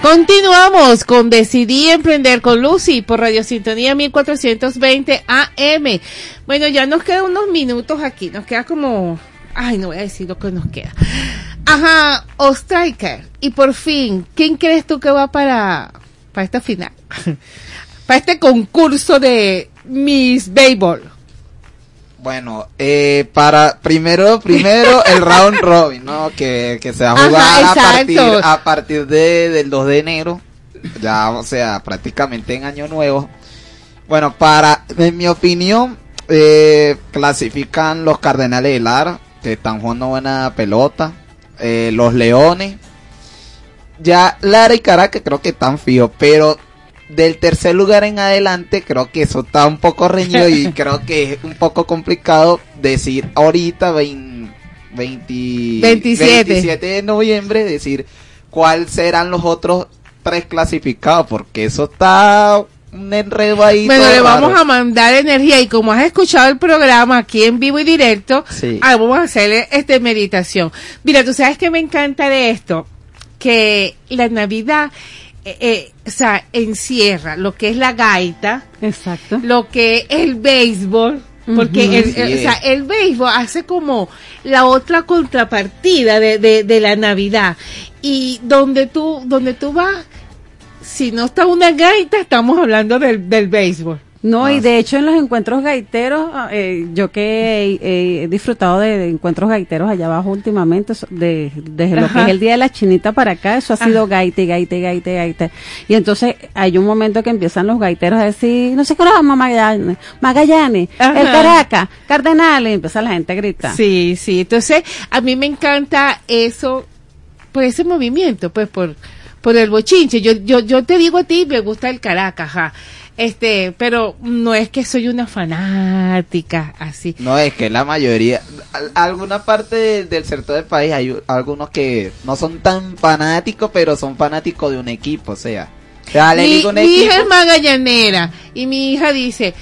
Continuamos con Decidí Emprender con Lucy por Radio Sintonía 1420 AM. Bueno, ya nos quedan unos minutos aquí, nos queda como, ay, no voy a decir lo que nos queda. Ajá, Ostriker. Y por fin, ¿quién crees tú que va para, para esta final? para este concurso de Miss Baseball. Bueno, eh, para primero, primero el round robin, ¿no? Que, que se va a Ajá, jugar a partir, a partir de, del 2 de enero, ya, o sea, prácticamente en año nuevo. Bueno, para, en mi opinión, eh, clasifican los Cardenales de Lara, que están jugando buena pelota, eh, los Leones, ya Lara y Caracas creo que están fijos, pero del tercer lugar en adelante creo que eso está un poco reñido y creo que es un poco complicado decir ahorita 20, 20 27. 27 de noviembre decir cuáles serán los otros tres clasificados porque eso está un enredo ahí Bueno, le raro. vamos a mandar energía y como has escuchado el programa aquí en vivo y directo, Sí. ah, vamos a hacerle este meditación. Mira, tú sabes que me encanta de esto, que la Navidad, eh, eh, o sea, encierra lo que es la gaita, Exacto. lo que es el béisbol, Porque el, o sea, el béisbol hace como la otra contrapartida de, de, de la Navidad. Y donde tú, donde tú vas, si no está una gaita, estamos hablando del, del béisbol. No, y de hecho en los encuentros gaiteros, ah, eh, yo que he, he disfrutado de, de encuentros gaiteros allá abajo últimamente, de, desde lo que es el Día de la Chinita para acá, eso ha Ajá. sido gaite, gaite, gaite, gaite. Y entonces hay un momento que empiezan los gaiteros a decir, no sé qué vamos Magallanes, Magallanes, Ajá. el Caracas, Cardenales, y empieza la gente a gritar. Sí, sí. Entonces, a mí me encanta eso, por ese movimiento, pues por, por el bochinche. Yo, yo, yo te digo a ti, me gusta el Caracas, ajá. Este, pero no es que soy una fanática, así. No, es que la mayoría, al- alguna parte de- del sector del país hay algunos que no son tan fanáticos, pero son fanáticos de un equipo, o sea. Mi, digo un mi equipo, hija es magallanera y mi hija dice,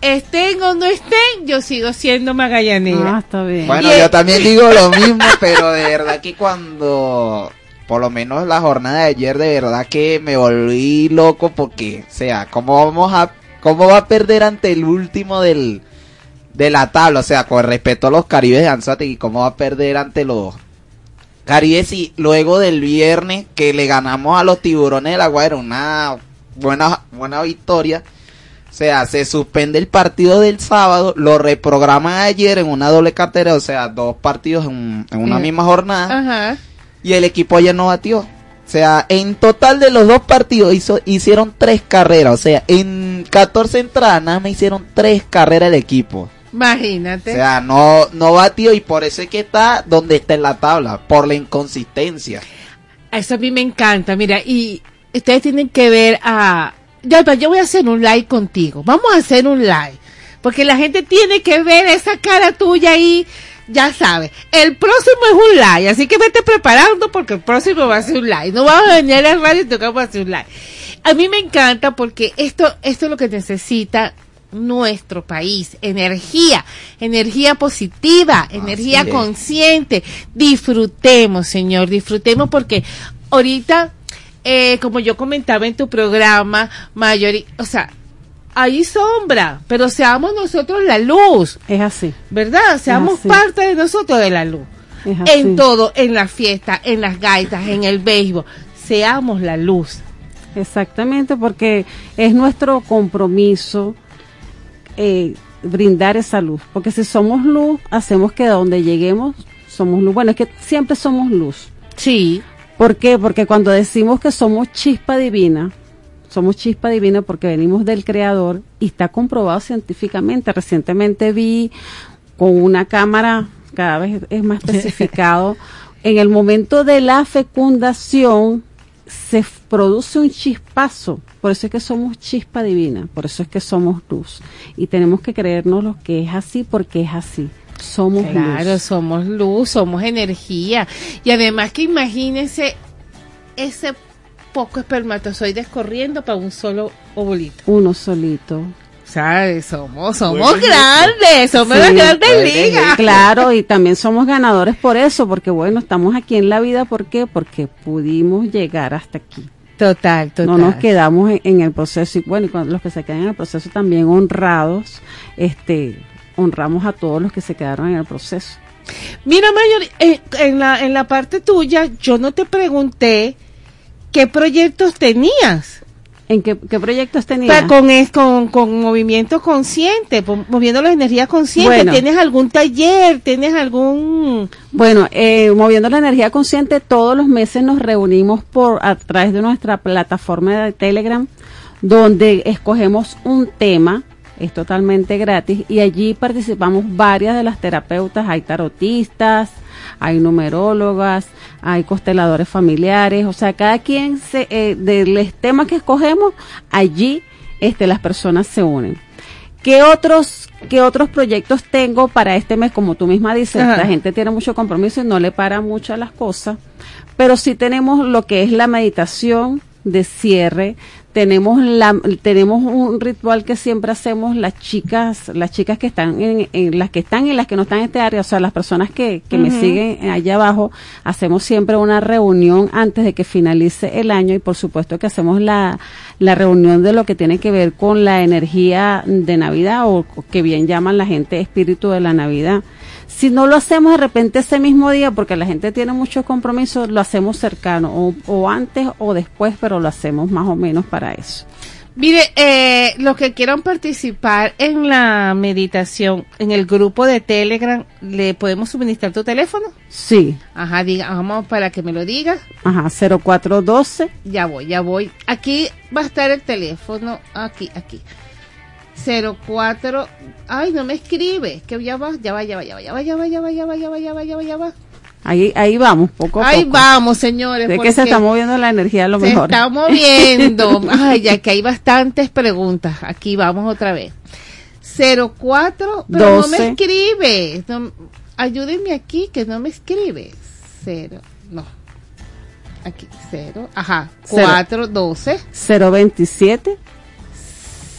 estén o no estén, yo sigo siendo magallanera. Ah, está bien. Bueno, Y- yo también digo lo mismo, pero de verdad que cuando, por lo menos la jornada de ayer, de verdad que me volví loco porque, o sea, ¿cómo vamos a, cómo va a perder ante el último del, de la tabla? O sea, con respeto a los Caribes de Anzuategui, ¿cómo va a perder ante los Caribes y luego del viernes que le ganamos a los Tiburones de la Guaira una buena, buena victoria? O sea, se suspende el partido del sábado, lo reprograman ayer en una doble cartera, o sea, dos partidos en, en una Eh, misma jornada, Ajá. Y el equipo ayer no batió. O sea, en total de los dos partidos hizo, hicieron tres carreras, o sea, en 14 entradas nada más hicieron tres carreras el equipo. O Imagínate. sea, no, no batió y por eso es que está donde está en la tabla, por la inconsistencia. Eso a mí me encanta, mira, y ustedes tienen que ver a... Ya, yo voy a hacer un live contigo, vamos a hacer un live, porque la gente tiene que ver esa cara tuya ahí, ya sabes. El próximo es un live, así que vete preparando porque el próximo va a ser un live. No vamos a venir a la radio y tocamos a hacer un live. A mí me encanta porque esto, esto es lo que necesita nuestro país, energía, energía positiva, energía es. consciente. Disfrutemos, señor, disfrutemos porque ahorita, eh, como yo comentaba en tu programa, mayoría, o sea, hay sombra, pero seamos nosotros la luz, Es así. ¿verdad? Seamos así. parte de nosotros de la luz. En todo, en la fiesta, en las gaitas, en el béisbol, seamos la luz. Exactamente, porque es nuestro compromiso eh, brindar esa luz. Porque si somos luz, hacemos que donde lleguemos somos luz. Bueno, es que siempre somos luz. Sí. ¿Por qué? Porque cuando decimos que somos chispa divina, somos chispa divina porque venimos del Creador y está comprobado científicamente. Recientemente vi con una cámara, cada vez es más especificado, en el momento de la fecundación se produce un chispazo. Por eso es que somos chispa divina, por eso es que somos luz. Y tenemos que creernos lo que es así porque es así. Somos Claro, luz. somos luz, somos energía. Y además que imagínense ese poco espermatozoides corriendo para un solo ovulito. Uno solito. ¿Sabes? Somos, somos Bueno, grandes, somos las Sí, grandes ligas. Claro, y también somos ganadores por eso, porque bueno, estamos aquí en la vida, ¿por qué? Porque pudimos llegar hasta aquí. Total, total. No nos quedamos en, en el proceso, y bueno, y cuando los que se quedan en el proceso también honrados, este, honramos a todos los que se quedaron en el proceso. Mira, Mayor, eh, en, la, en la parte tuya, yo no te pregunté qué proyectos tenías. ¿En qué, qué proyectos O tenías? sea, con, es- con, con movimiento consciente, moviendo la energía consciente. Bueno. ¿Tienes algún taller? ¿Tienes algún...? Bueno, eh, moviendo la energía consciente, todos los meses nos reunimos por a través de nuestra plataforma de Telegram, donde escogemos un tema, es totalmente gratis, y allí participamos varias de las terapeutas, hay tarotistas, hay numerólogas, hay consteladores familiares, o sea, cada quien se, eh, de los temas que escogemos, allí este, las personas se unen. ¿Qué otros, ¿Qué otros proyectos tengo para este mes? Como tú misma dices, Ajá. la gente tiene mucho compromiso y no le para mucho a las cosas, pero sí tenemos lo que es la meditación de cierre. Tenemos la, tenemos un ritual que siempre hacemos las chicas, las chicas que están en, en- las que están y las que no están en este área, o sea, las personas que, que me siguen allá abajo, hacemos siempre una reunión antes de que finalice el año y por supuesto que hacemos la, la reunión de lo que tiene que ver con la energía de Navidad o que bien llaman la gente espíritu de la Navidad. Si no lo hacemos de repente ese mismo día, porque la gente tiene muchos compromisos, lo hacemos cercano, o, o antes o después, pero lo hacemos más o menos para eso. Mire, eh, los que quieran participar en la meditación, en el grupo de Telegram, ¿le podemos suministrar tu teléfono? Sí, Ajá, diga, vamos para que me lo digas. ajá, 0412. Ya voy, ya voy. Aquí va a estar el teléfono, aquí, aquí. 04, ay, no me escribe, que ya va, ya va, ya va, ya va, ya va, ya va, ya va, ya va, ya va, ya va, ya va, ya va. Ahí, ahí vamos, poco a Ahí poco. vamos, señores. De que se está moviendo la energía a lo se mejor. está moviendo. Ay, ya que hay bastantes preguntas. Aquí vamos otra vez. 04, pero no me 12. escribe. No- ayúdenme aquí que no me escribe. 0, no. Aquí, 0, ajá. Cero. 4, 12,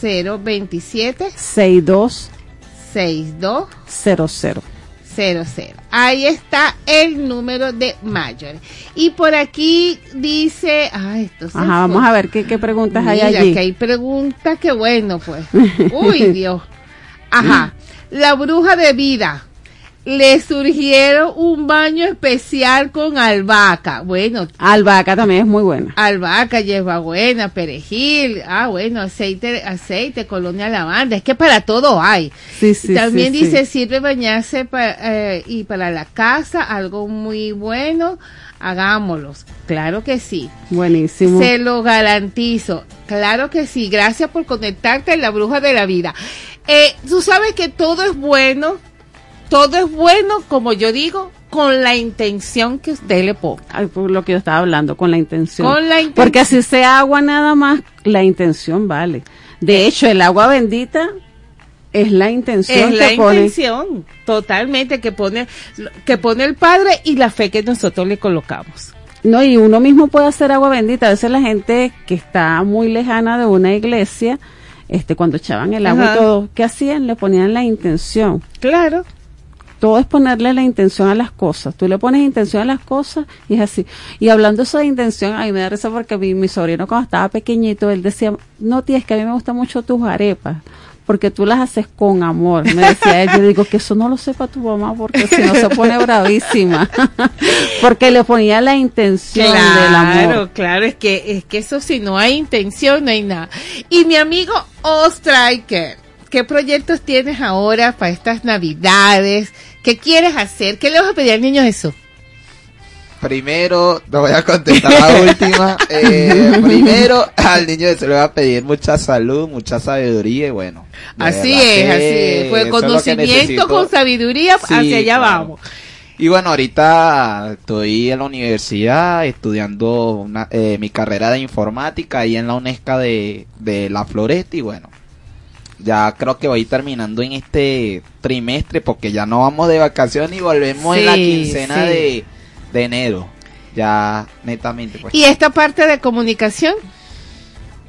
027 0, 27, 62 62, 00. 00. Ahí está el número de Mayor. Y por aquí dice, ay, esto se Ajá, fue. vamos a ver qué, qué preguntas hay Mira, allí. que hay preguntas que bueno, pues. Uy, Dios. Ajá. La bruja de vida. Le surgieron un baño especial con albahaca. Bueno, Albahaca también es muy buena. albahaca, hierbabuena, perejil. Ah, bueno, aceite, aceite, colonia lavanda. Es que para todo hay. Sí, sí, También sí, dice, sirve bañarse pa- eh, y para la casa, algo muy bueno. Hagámoslos. Claro que sí. Buenísimo. Se lo garantizo. Claro que sí. Gracias por conectarte en la bruja de la vida. Eh, Tú sabes que todo es bueno. Todo es bueno, como yo digo, con la intención que usted le ponga. Por lo que yo estaba hablando, con la intención. Con la intención. Porque así sea agua nada más, la intención vale. De hecho, el agua bendita es la intención Es la que pone. intención, totalmente, que pone, que pone el Padre y la fe que nosotros le colocamos. No, y uno mismo puede hacer agua bendita. A veces la gente que está muy lejana de una iglesia, este, cuando echaban el agua y todo, ¿qué hacían? Le ponían la intención. Claro. Todo es ponerle la intención a las cosas. Tú le pones intención a las cosas y es así. Y hablando eso de intención, a mí me da risa porque mi, mi sobrino cuando estaba pequeñito, él decía, no tía, es que a mí me gustan mucho tus arepas. Porque tú las haces con amor. Me decía él, yo digo que eso no lo sepa tu mamá porque si no se pone bravísima. porque le ponía la intención del amor. Claro, claro, es que, es que eso si no hay intención, no hay nada. Y mi amigo Ostriker, ¿qué proyectos tienes ahora para estas navidades? ¿Qué quieres hacer? ¿Qué le vas a pedir al niño Jesús? Primero, no voy a contestar la última. Eh, primero, al niño se le va a pedir mucha salud, mucha sabiduría y bueno. Así es, así es. Fue eso conocimiento con sabiduría, Sí, hacia allá claro. vamos. Y bueno, ahorita estoy en la universidad estudiando una- eh, mi carrera de informática ahí en la UNESCA de, de La Floresta y bueno, ya creo que voy terminando en este trimestre porque ya no vamos de vacaciones y volvemos en la quincena sí. de, de enero. Ya netamente pues. ¿Y esta parte de comunicación?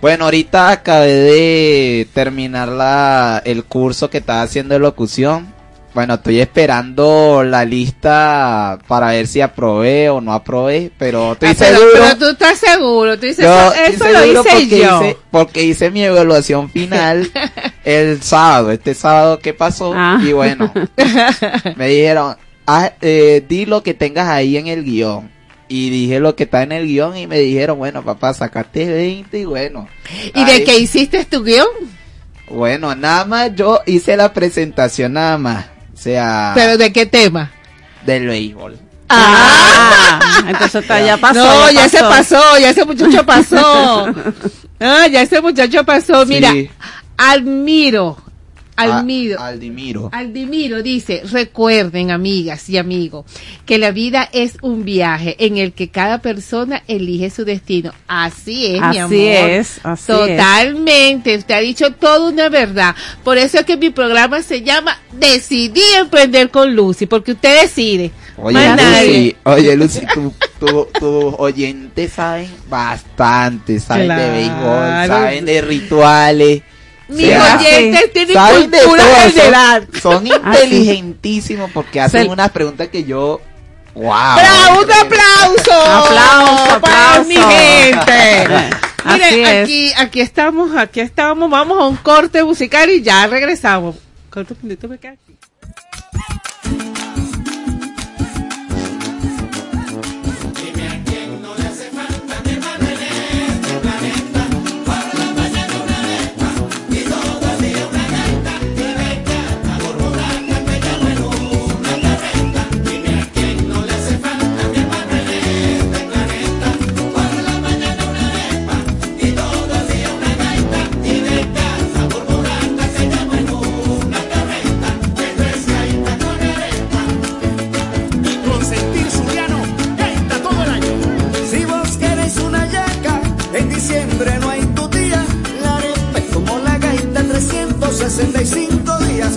Bueno, ahorita acabé de terminar la, el curso que estaba haciendo de locución. Bueno, estoy esperando la lista para ver si aprobé o no aprobé, pero estoy Ah, pero, seguro. pero tú estás seguro, tú dices, Yo eso, lo hice porque yo. Hice, porque hice mi evaluación final el sábado, este sábado que pasó. Ah. Y bueno, me dijeron, ah, eh, di lo que tengas ahí en el guion. Y dije lo que está en el guion y me dijeron, bueno, papá, sacaste 20 y bueno. ¿Y de qué hiciste tu guion? Bueno, nada más yo hice la presentación nada más. O sea, ¿Pero de qué tema? del béisbol. Ah, entonces está, ya pasó. No, ya, se pasó, ya ese muchacho pasó. Ah, ya ese muchacho pasó. Mira, Sí. admiro, Aldimiro. Aldimiro dice, recuerden amigas y amigos, que la vida es un viaje en el que cada persona elige su destino. Así es, mi amor. Así Es, así Totalmente, usted ha dicho toda una verdad. Por eso es que mi programa se llama Decidí emprender con Lucy, porque usted decide. Oye, Lucy, oye, Lucy, tus tu, tu oyentes saben bastante, saben de béisbol, saben de rituales mis oyentes tienen cultura general. Son, ah, son inteligentísimos porque hacen unas preguntas que yo ¡Wow! ¡Bravo! ¡Un aplauso! ¡Aplauso! ¡Aplauso! Para mi gente! Miren, aquí, aquí estamos, aquí estamos. Vamos a un corte musical y ya regresamos. ¿Cuántos minutos me quedan aquí? 365 días.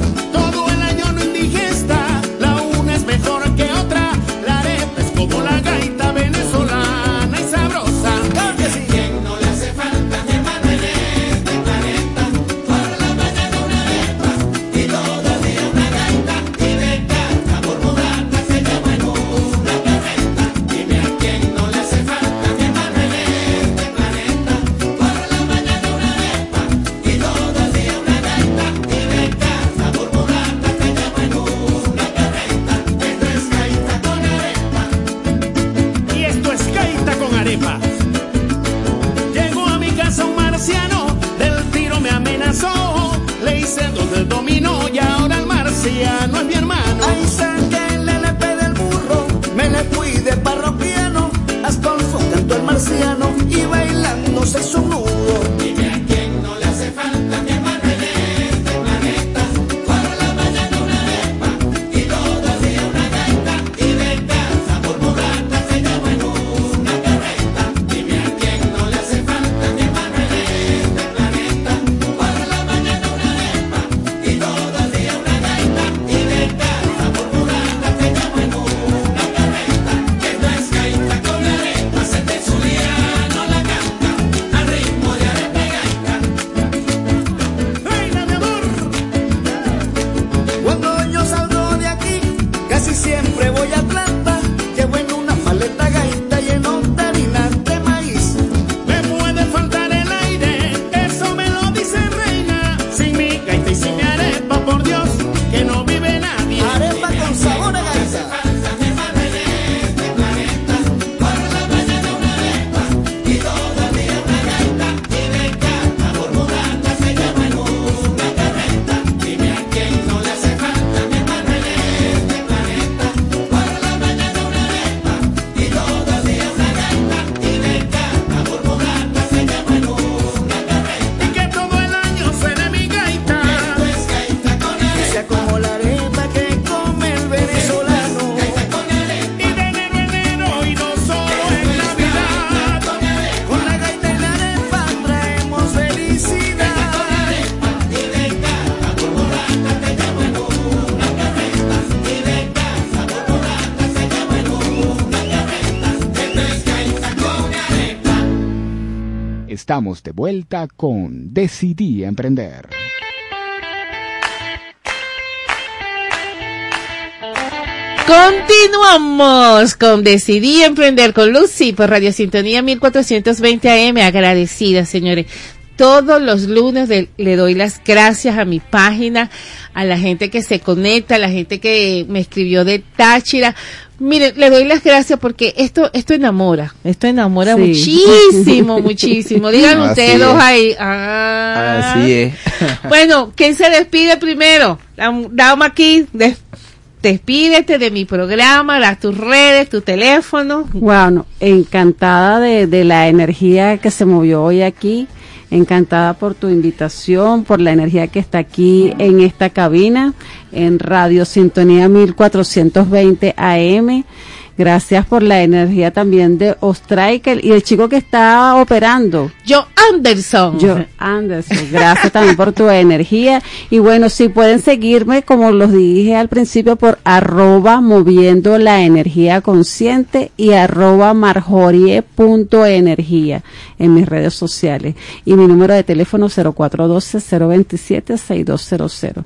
Estamos de vuelta con Decidí Emprender. Continuamos con Decidí Emprender con Lucy por Radio Sintonía 1420 AM. Agradecida, señores. Todos los lunes le doy las gracias a mi página, a la gente que se conecta, a la gente que me escribió de Táchira. Miren, les doy las gracias porque esto esto enamora, esto enamora sí. muchísimo, muchísimo. Digan ustedes dos ahí. Ah. Así es. bueno, ¿quién se despide primero? La dama aquí, des, despídete de mi programa, las tus redes, tu teléfono. Bueno, encantada de, de la energía que se movió hoy aquí encantada por tu invitación, por la energía que está aquí en esta cabina, en Radio Sintonía 1420 AM. Gracias por la energía también de Ostriker y el chico que está operando. Joe Anderson. Joe Anderson. Gracias también por tu energía. Y bueno, si pueden seguirme, como los dije al principio, por arroba moviendo la energía consciente y arroba marjorie.energía en mis redes sociales. Y mi número de teléfono 0412-027-6200.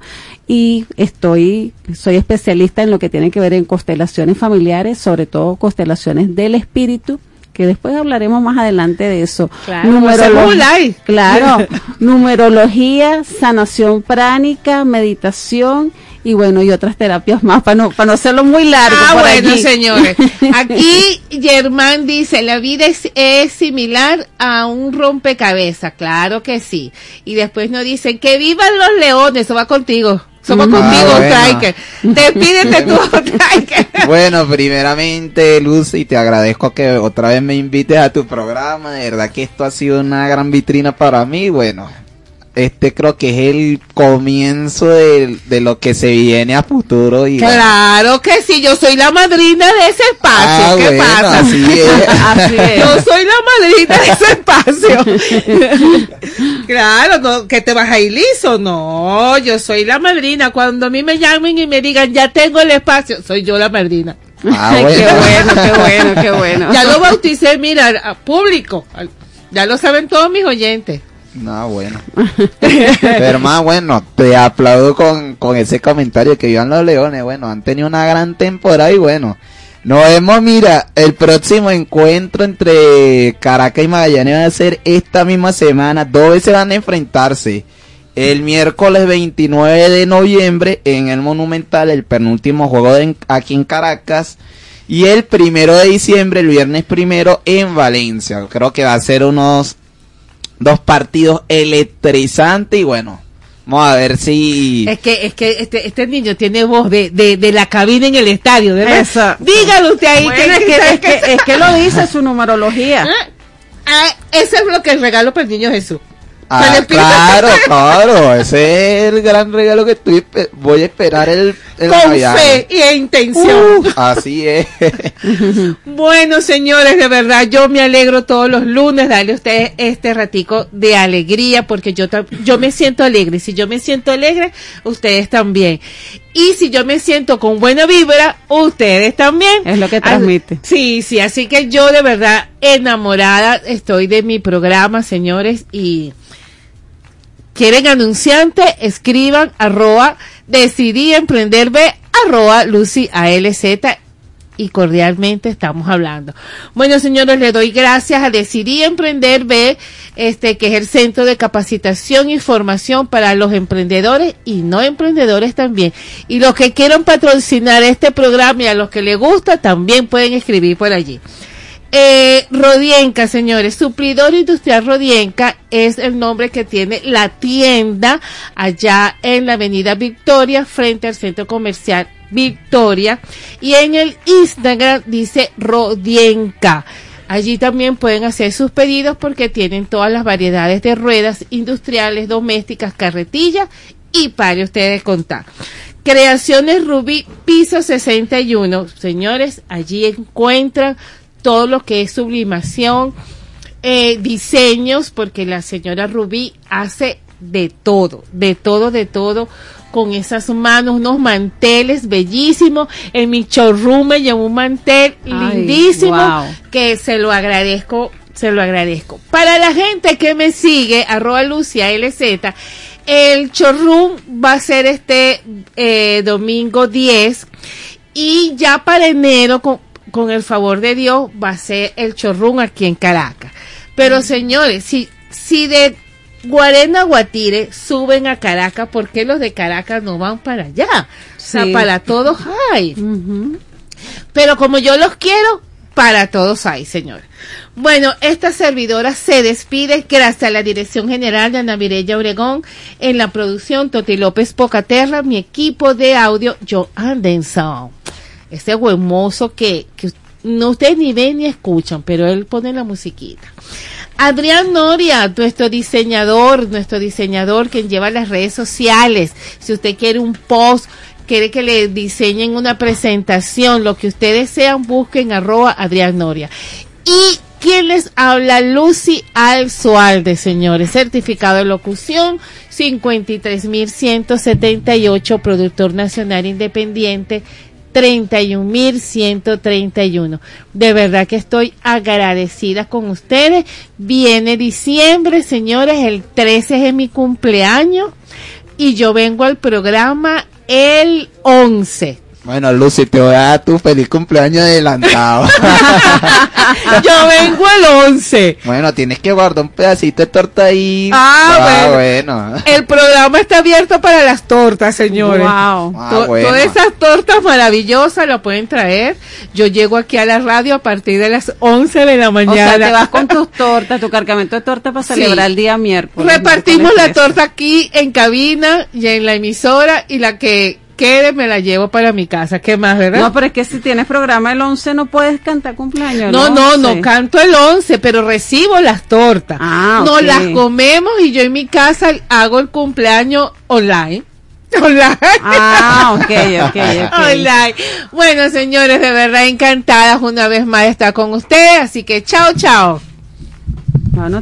Y estoy, soy especialista en lo que tiene que ver en constelaciones familiares, sobre todo constelaciones del espíritu que después hablaremos más adelante de eso. Claro, Numerolo- hacemos un live. claro, numerología, sanación pránica, meditación y bueno, y otras terapias más para no, para no hacerlo muy largo. Ah, por bueno, allí. señores. Aquí Germán dice, la vida es, es similar a un rompecabezas. Claro que sí. Y después nos dicen, que vivan los leones. Eso va contigo. Somos Mm. contigo, Ah, bueno. Striker. Despídete tú, Striker. Bueno, primeramente, Lucy, te agradezco que otra vez me invites a tu programa. De verdad que esto ha sido una gran vitrina para mí. Bueno, este creo que es el comienzo de, de lo que se viene a futuro. Y Claro que sí, yo soy la madrina de ese espacio. Ah, ¿Qué bueno, pasa? así es. Así es. Yo soy la madrina de ese espacio. claro, no, que te vas a ir liso. No, yo soy la madrina. Cuando a mí me llamen y me digan, ya tengo el espacio, soy yo la madrina. Ah, qué bueno. qué bueno, qué bueno. Ya lo bauticé, mira, a público. Ya lo saben todos mis oyentes. No, bueno. Pero más bueno, te aplaudo con, con ese comentario que vivan los leones. Bueno, han tenido una gran temporada y bueno. Nos vemos, mira, el próximo encuentro entre Caracas y Magallanes va a ser esta misma semana. Dos veces van a enfrentarse. El miércoles 29 de noviembre en el Monumental, el penúltimo juego de- aquí en Caracas. Y el primero de diciembre, el viernes primero, en Valencia. Creo que va a ser unos dos partidos electrizantes y bueno, vamos a ver si... Es que, es que este, este niño tiene voz de, de, de la cabina en el estadio, ¿verdad? Eso. Dígalo usted ahí. Bueno, es, que, es, que, es que lo dice su numerología. Ah, ese es lo que el regalo para el niño Jesús. Ah, claro, claro, ese es el gran regalo que estoy, voy a esperar el, el Con fe y intención. Uh, así es. Bueno, señores, de verdad, yo me alegro todos los lunes darle a ustedes este ratico de alegría, porque yo, yo me siento alegre. Si yo me siento alegre, ustedes también. Y si yo me siento con buena vibra, ustedes también. Es lo que transmite. Sí, sí, así que yo de verdad enamorada estoy de mi programa, señores, y quieren anunciante, escriban arroba decidí emprender B arroba Lucy ALZ y cordialmente estamos hablando. Bueno, señores, le doy gracias a Decidí Emprender B, este, que es el centro de capacitación y formación para los emprendedores y no emprendedores también. Y los que quieran patrocinar este programa y a los que les gusta también pueden escribir por allí. Eh, Rodienca, señores, suplidor industrial Rodienca es el nombre que tiene la tienda allá en la avenida Victoria frente al centro comercial Victoria y en el Instagram dice Rodienca. Allí también pueden hacer sus pedidos porque tienen todas las variedades de ruedas industriales, domésticas, carretillas y para ustedes contar. Creaciones Rubí, piso 61. Señores, allí encuentran todo lo que es sublimación, eh, diseños, porque la señora Rubí hace de todo, de todo, de todo, con esas manos, unos manteles bellísimos. En mi showroom me llevó un mantel Ay, lindísimo wow. que se lo agradezco, se lo agradezco. Para la gente que me sigue, arroba Lucia LZ, el showroom va a ser este eh, domingo 10 y ya para enero, con, con el favor de Dios, va a ser el showroom aquí en Caracas. Pero señores, si, si de Guarena Guatire suben a Caracas, ¿por qué los de Caracas no van para allá? O sea, para todos hay. Pero como yo los quiero, para todos hay, señor. Bueno, esta servidora se despide gracias a la dirección general de Ana Mireya Obregón, en la producción Toti López Pocaterra, mi equipo de audio, Joe Anderson. Ese huemoso que, que no ustedes ni ven ni escuchan, pero él pone la musiquita. Adrián Noria, nuestro diseñador, nuestro diseñador quien lleva las redes sociales. Si usted quiere un post quiere que le diseñen una presentación, lo que ustedes sean, busquen arroba Adrián Noria. Y ¿Quién les habla? Lucy Alzoalde, señores. Certificado de locución 53.178, productor nacional independiente 31.131. De verdad que estoy agradecida con ustedes. Viene diciembre, señores, el 13 es mi cumpleaños y yo vengo al programa el 11. Bueno, Lucy, te voy a dar tu feliz cumpleaños adelantado. Yo vengo el 11. bueno, tienes que guardar un pedacito de torta ahí. Ah, bueno. bueno. El programa está abierto para las tortas, señores. Wow. Ah, To- bueno. Todas esas tortas maravillosas lo pueden traer. Yo llego aquí a la radio a partir de las 11 de la O mañana. sea, te vas con tus tortas, tu cargamento de torta para Sí. celebrar el día miércoles. Repartimos la torta aquí en cabina y en la emisora y la que quede me la llevo para mi casa. ¿Qué más, verdad? No, pero es que si tienes programa el 11 no puedes cantar cumpleaños. No, no, 11. no canto el 11, pero recibo las tortas. Ah, No ok. las comemos y yo en mi casa hago el cumpleaños online. Online. Ah, ok, ok, ok. Online. Bueno, señores, de verdad encantadas una vez más de estar con ustedes, así que chao, chao. No, no,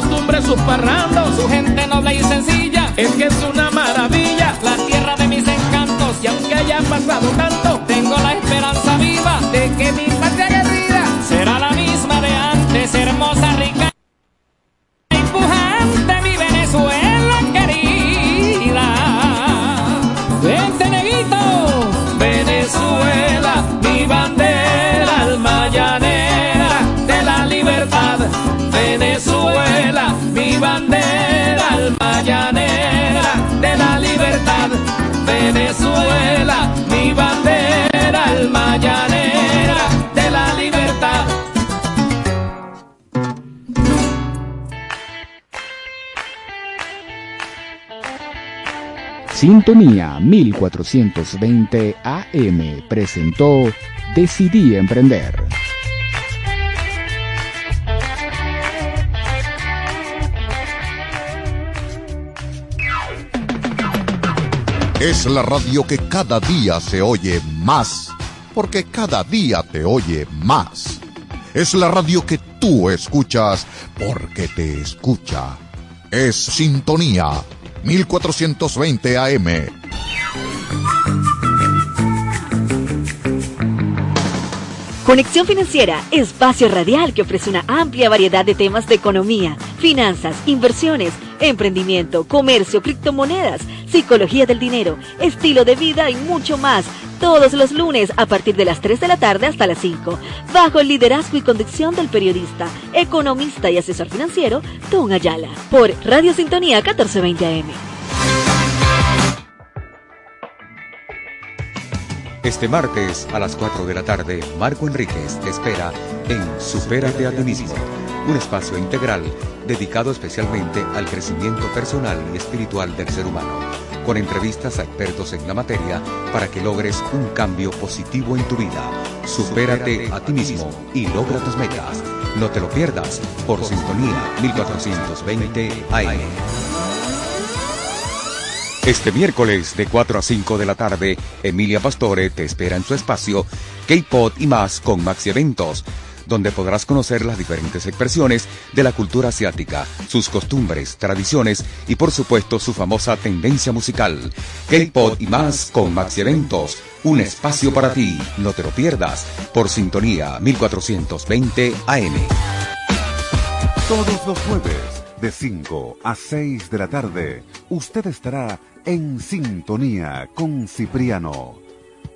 costumbres, sus parrandos, su gente noble y sencilla. Es que es una maravilla, la tierra de mis encantos. Y aunque haya pasado tanto, tengo la esperanza viva de que mi Sintonía 1420 AM presentó Decidí Emprender. Es la radio que cada día se oye más, porque cada día te oye más. Es la radio que tú escuchas, porque te escucha. Es Sintonía 1420 AM. Conexión Financiera, espacio radial que ofrece una amplia variedad de temas de economía, finanzas, inversiones, emprendimiento, comercio, criptomonedas, psicología del dinero, estilo de vida y mucho más. Todos los lunes a partir de las 3 de la tarde hasta las 5, bajo el liderazgo y conducción del periodista, economista y asesor financiero, Don Ayala, por Radio Sintonía 1420 AM. Este martes a las 4 de la tarde, Marco Enríquez te espera en Supérate a ti un espacio integral dedicado especialmente al crecimiento personal y espiritual del ser humano, con entrevistas a expertos en la materia para que logres un cambio positivo en tu vida. Supérate a ti mismo y logra tus metas. No te lo pierdas por Sintonía 1420 AM. Este miércoles de 4 a 5 de la tarde, Emilia Pastore te espera en su espacio K-Pod y más con Maxi Eventos, donde podrás conocer las diferentes expresiones de la cultura asiática, sus costumbres, tradiciones y por supuesto su famosa tendencia musical. K-Pod y más con Maxi Eventos, un espacio para ti, no te lo pierdas, por sintonía 1420 AM. Todos los jueves, de 5 a 6 de la tarde, usted estará en sintonía con Cipriano.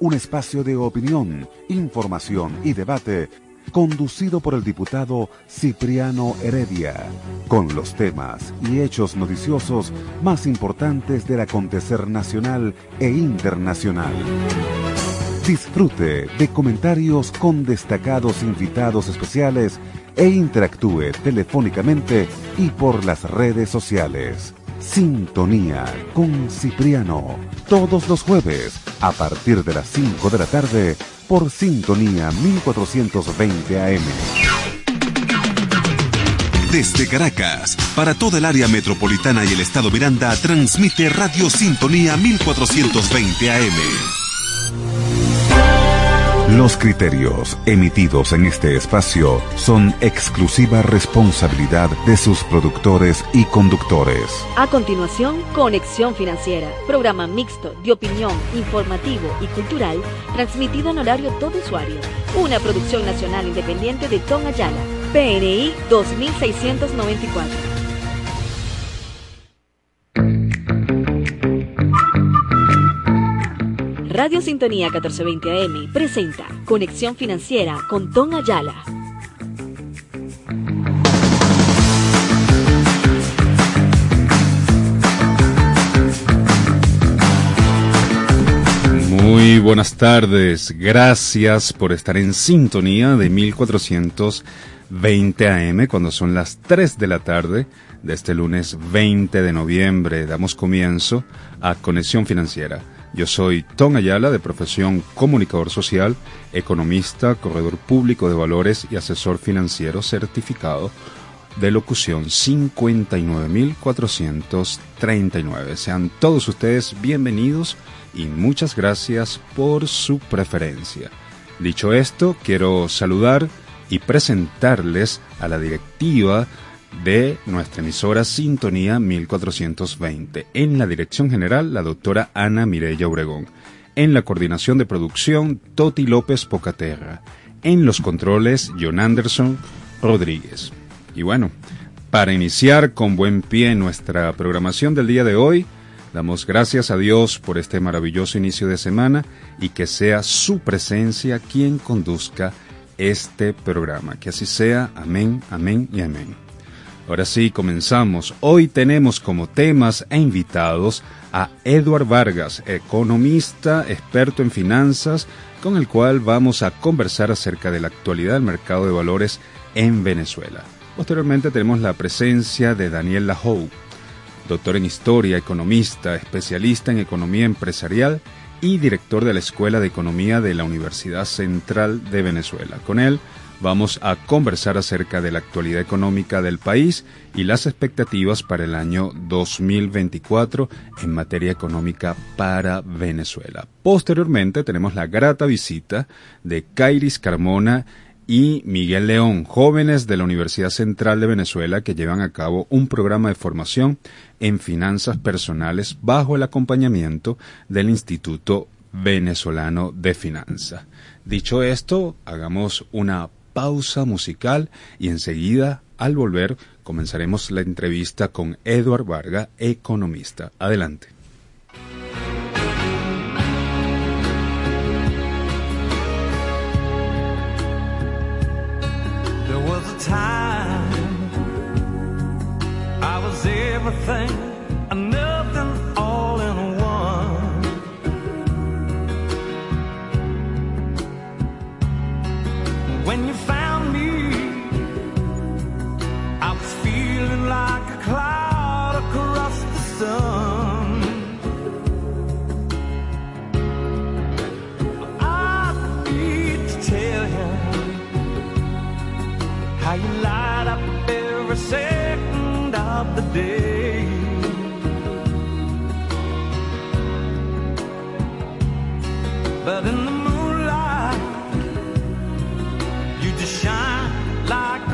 Un espacio de opinión, información y debate conducido por el diputado Cipriano Heredia, con los temas y hechos noticiosos más importantes del acontecer nacional e internacional. Disfrute de comentarios con destacados invitados especiales e interactúe telefónicamente y por las redes sociales. Sintonía con Cipriano, todos los jueves a partir de las 5 de la tarde por Sintonía 1420 AM. Desde Caracas, para toda el área metropolitana y el estado Miranda, transmite Radio Sintonía 1420 AM. Los criterios emitidos en este espacio son exclusiva responsabilidad de sus productores y conductores. A continuación, Conexión Financiera, programa mixto de opinión, informativo y cultural, transmitido en horario todo usuario. Una producción nacional independiente de Tom Ayala, PNI 2694. Radio Sintonía 1420 AM presenta Conexión Financiera con Tom Ayala. Muy buenas tardes, gracias por estar en sintonía de 1420 AM cuando son las 3 de la tarde de este lunes 20 de noviembre. Damos comienzo a Conexión Financiera. Yo soy Tom Ayala, de profesión comunicador social, economista, corredor público de valores y asesor financiero certificado. de locución 59439. Sean todos ustedes bienvenidos y muchas gracias por su preferencia. Dicho esto, quiero saludar y presentarles a la directiva de nuestra emisora Sintonía 1420. En la dirección general, la doctora Ana Mireya Obregón. En la coordinación de producción, Toti López Pocaterra. En los controles, John Anderson Rodríguez. Y bueno, para iniciar con buen pie nuestra programación del día de hoy, damos gracias a Dios por este maravilloso inicio de semana y que sea su presencia quien conduzca este programa. Que así sea. Amén, amén y amén. Ahora sí, comenzamos. Hoy tenemos como temas e invitados a Eduard Vargas, economista, experto en finanzas, con el cual vamos a conversar acerca de la actualidad del mercado de valores en Venezuela. Posteriormente tenemos la presencia de Daniel Lajou, doctor en historia, economista, especialista en economía empresarial y director de la Escuela de Economía de la Universidad Central de Venezuela. Con él vamos a conversar acerca de la actualidad económica del país y las expectativas para el año 2024 en materia económica para Venezuela. Posteriormente tenemos la grata visita de Kairis Carmona y Miguel León, jóvenes de la Universidad Central de Venezuela que llevan a cabo un programa de formación en finanzas personales bajo el acompañamiento del Instituto Venezolano de Finanzas. Dicho esto, hagamos una pausa musical y enseguida, al volver, comenzaremos la entrevista con Eduard Varga, economista. Adelante. Every second of the day. But in the moonlight, you just shine like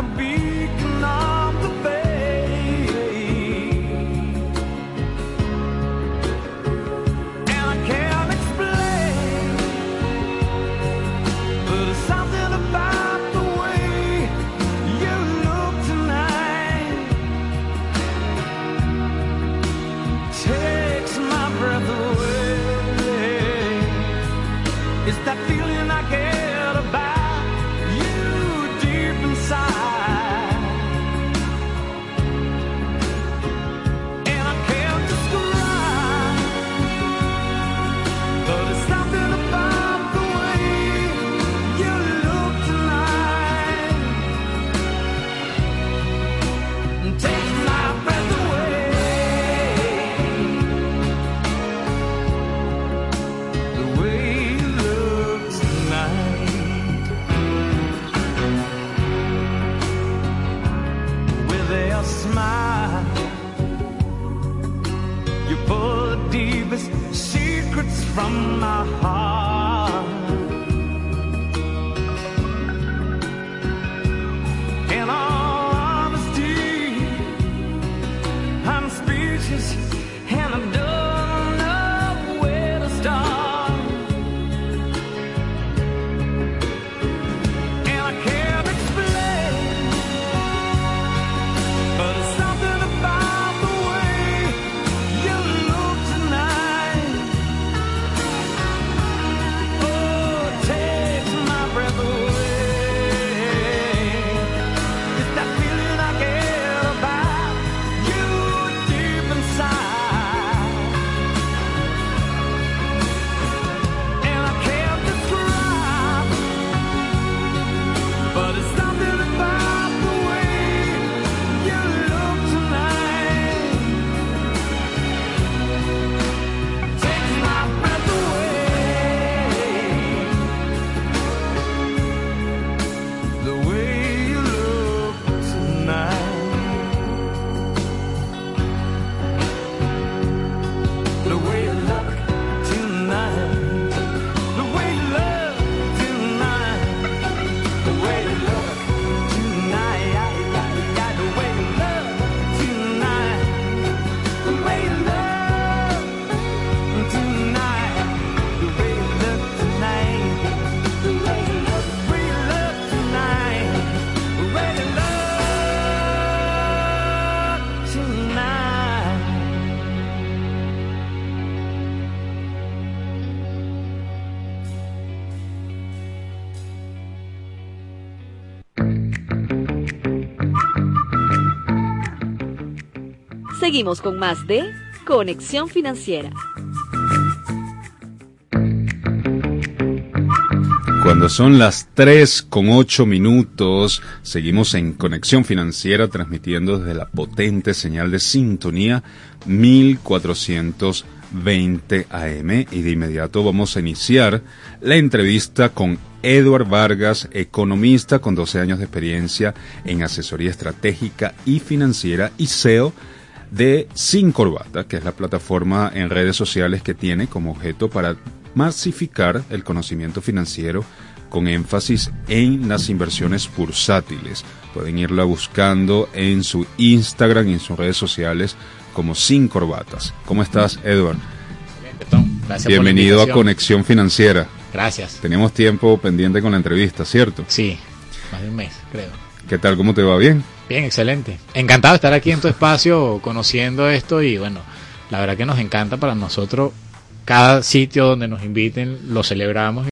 Seguimos con más de Conexión Financiera. Cuando son las 3 con 8 minutos, seguimos en Conexión Financiera transmitiendo desde la potente señal de sintonía 1420 AM y de inmediato vamos a iniciar la entrevista con Edward Vargas, economista con 12 años de experiencia en asesoría estratégica y financiera y CEO de Sin Corbata, que es la plataforma en redes sociales que tiene como objeto para masificar el conocimiento financiero con énfasis en las inversiones bursátiles. Pueden irla buscando en su Instagram y en sus redes sociales como Sin Corbatas. ¿Cómo estás, Edward? Excelente, Tom. Gracias por la Bienvenido a. Conexión Financiera. Gracias. Tenemos tiempo pendiente con la entrevista, ¿cierto? Sí, más de un mes, creo. ¿Qué tal? ¿Cómo te va? ¿Bien? Bien, excelente. Encantado de estar aquí en tu espacio conociendo esto y bueno, la verdad que nos encanta para nosotros. Cada sitio donde nos inviten lo celebramos.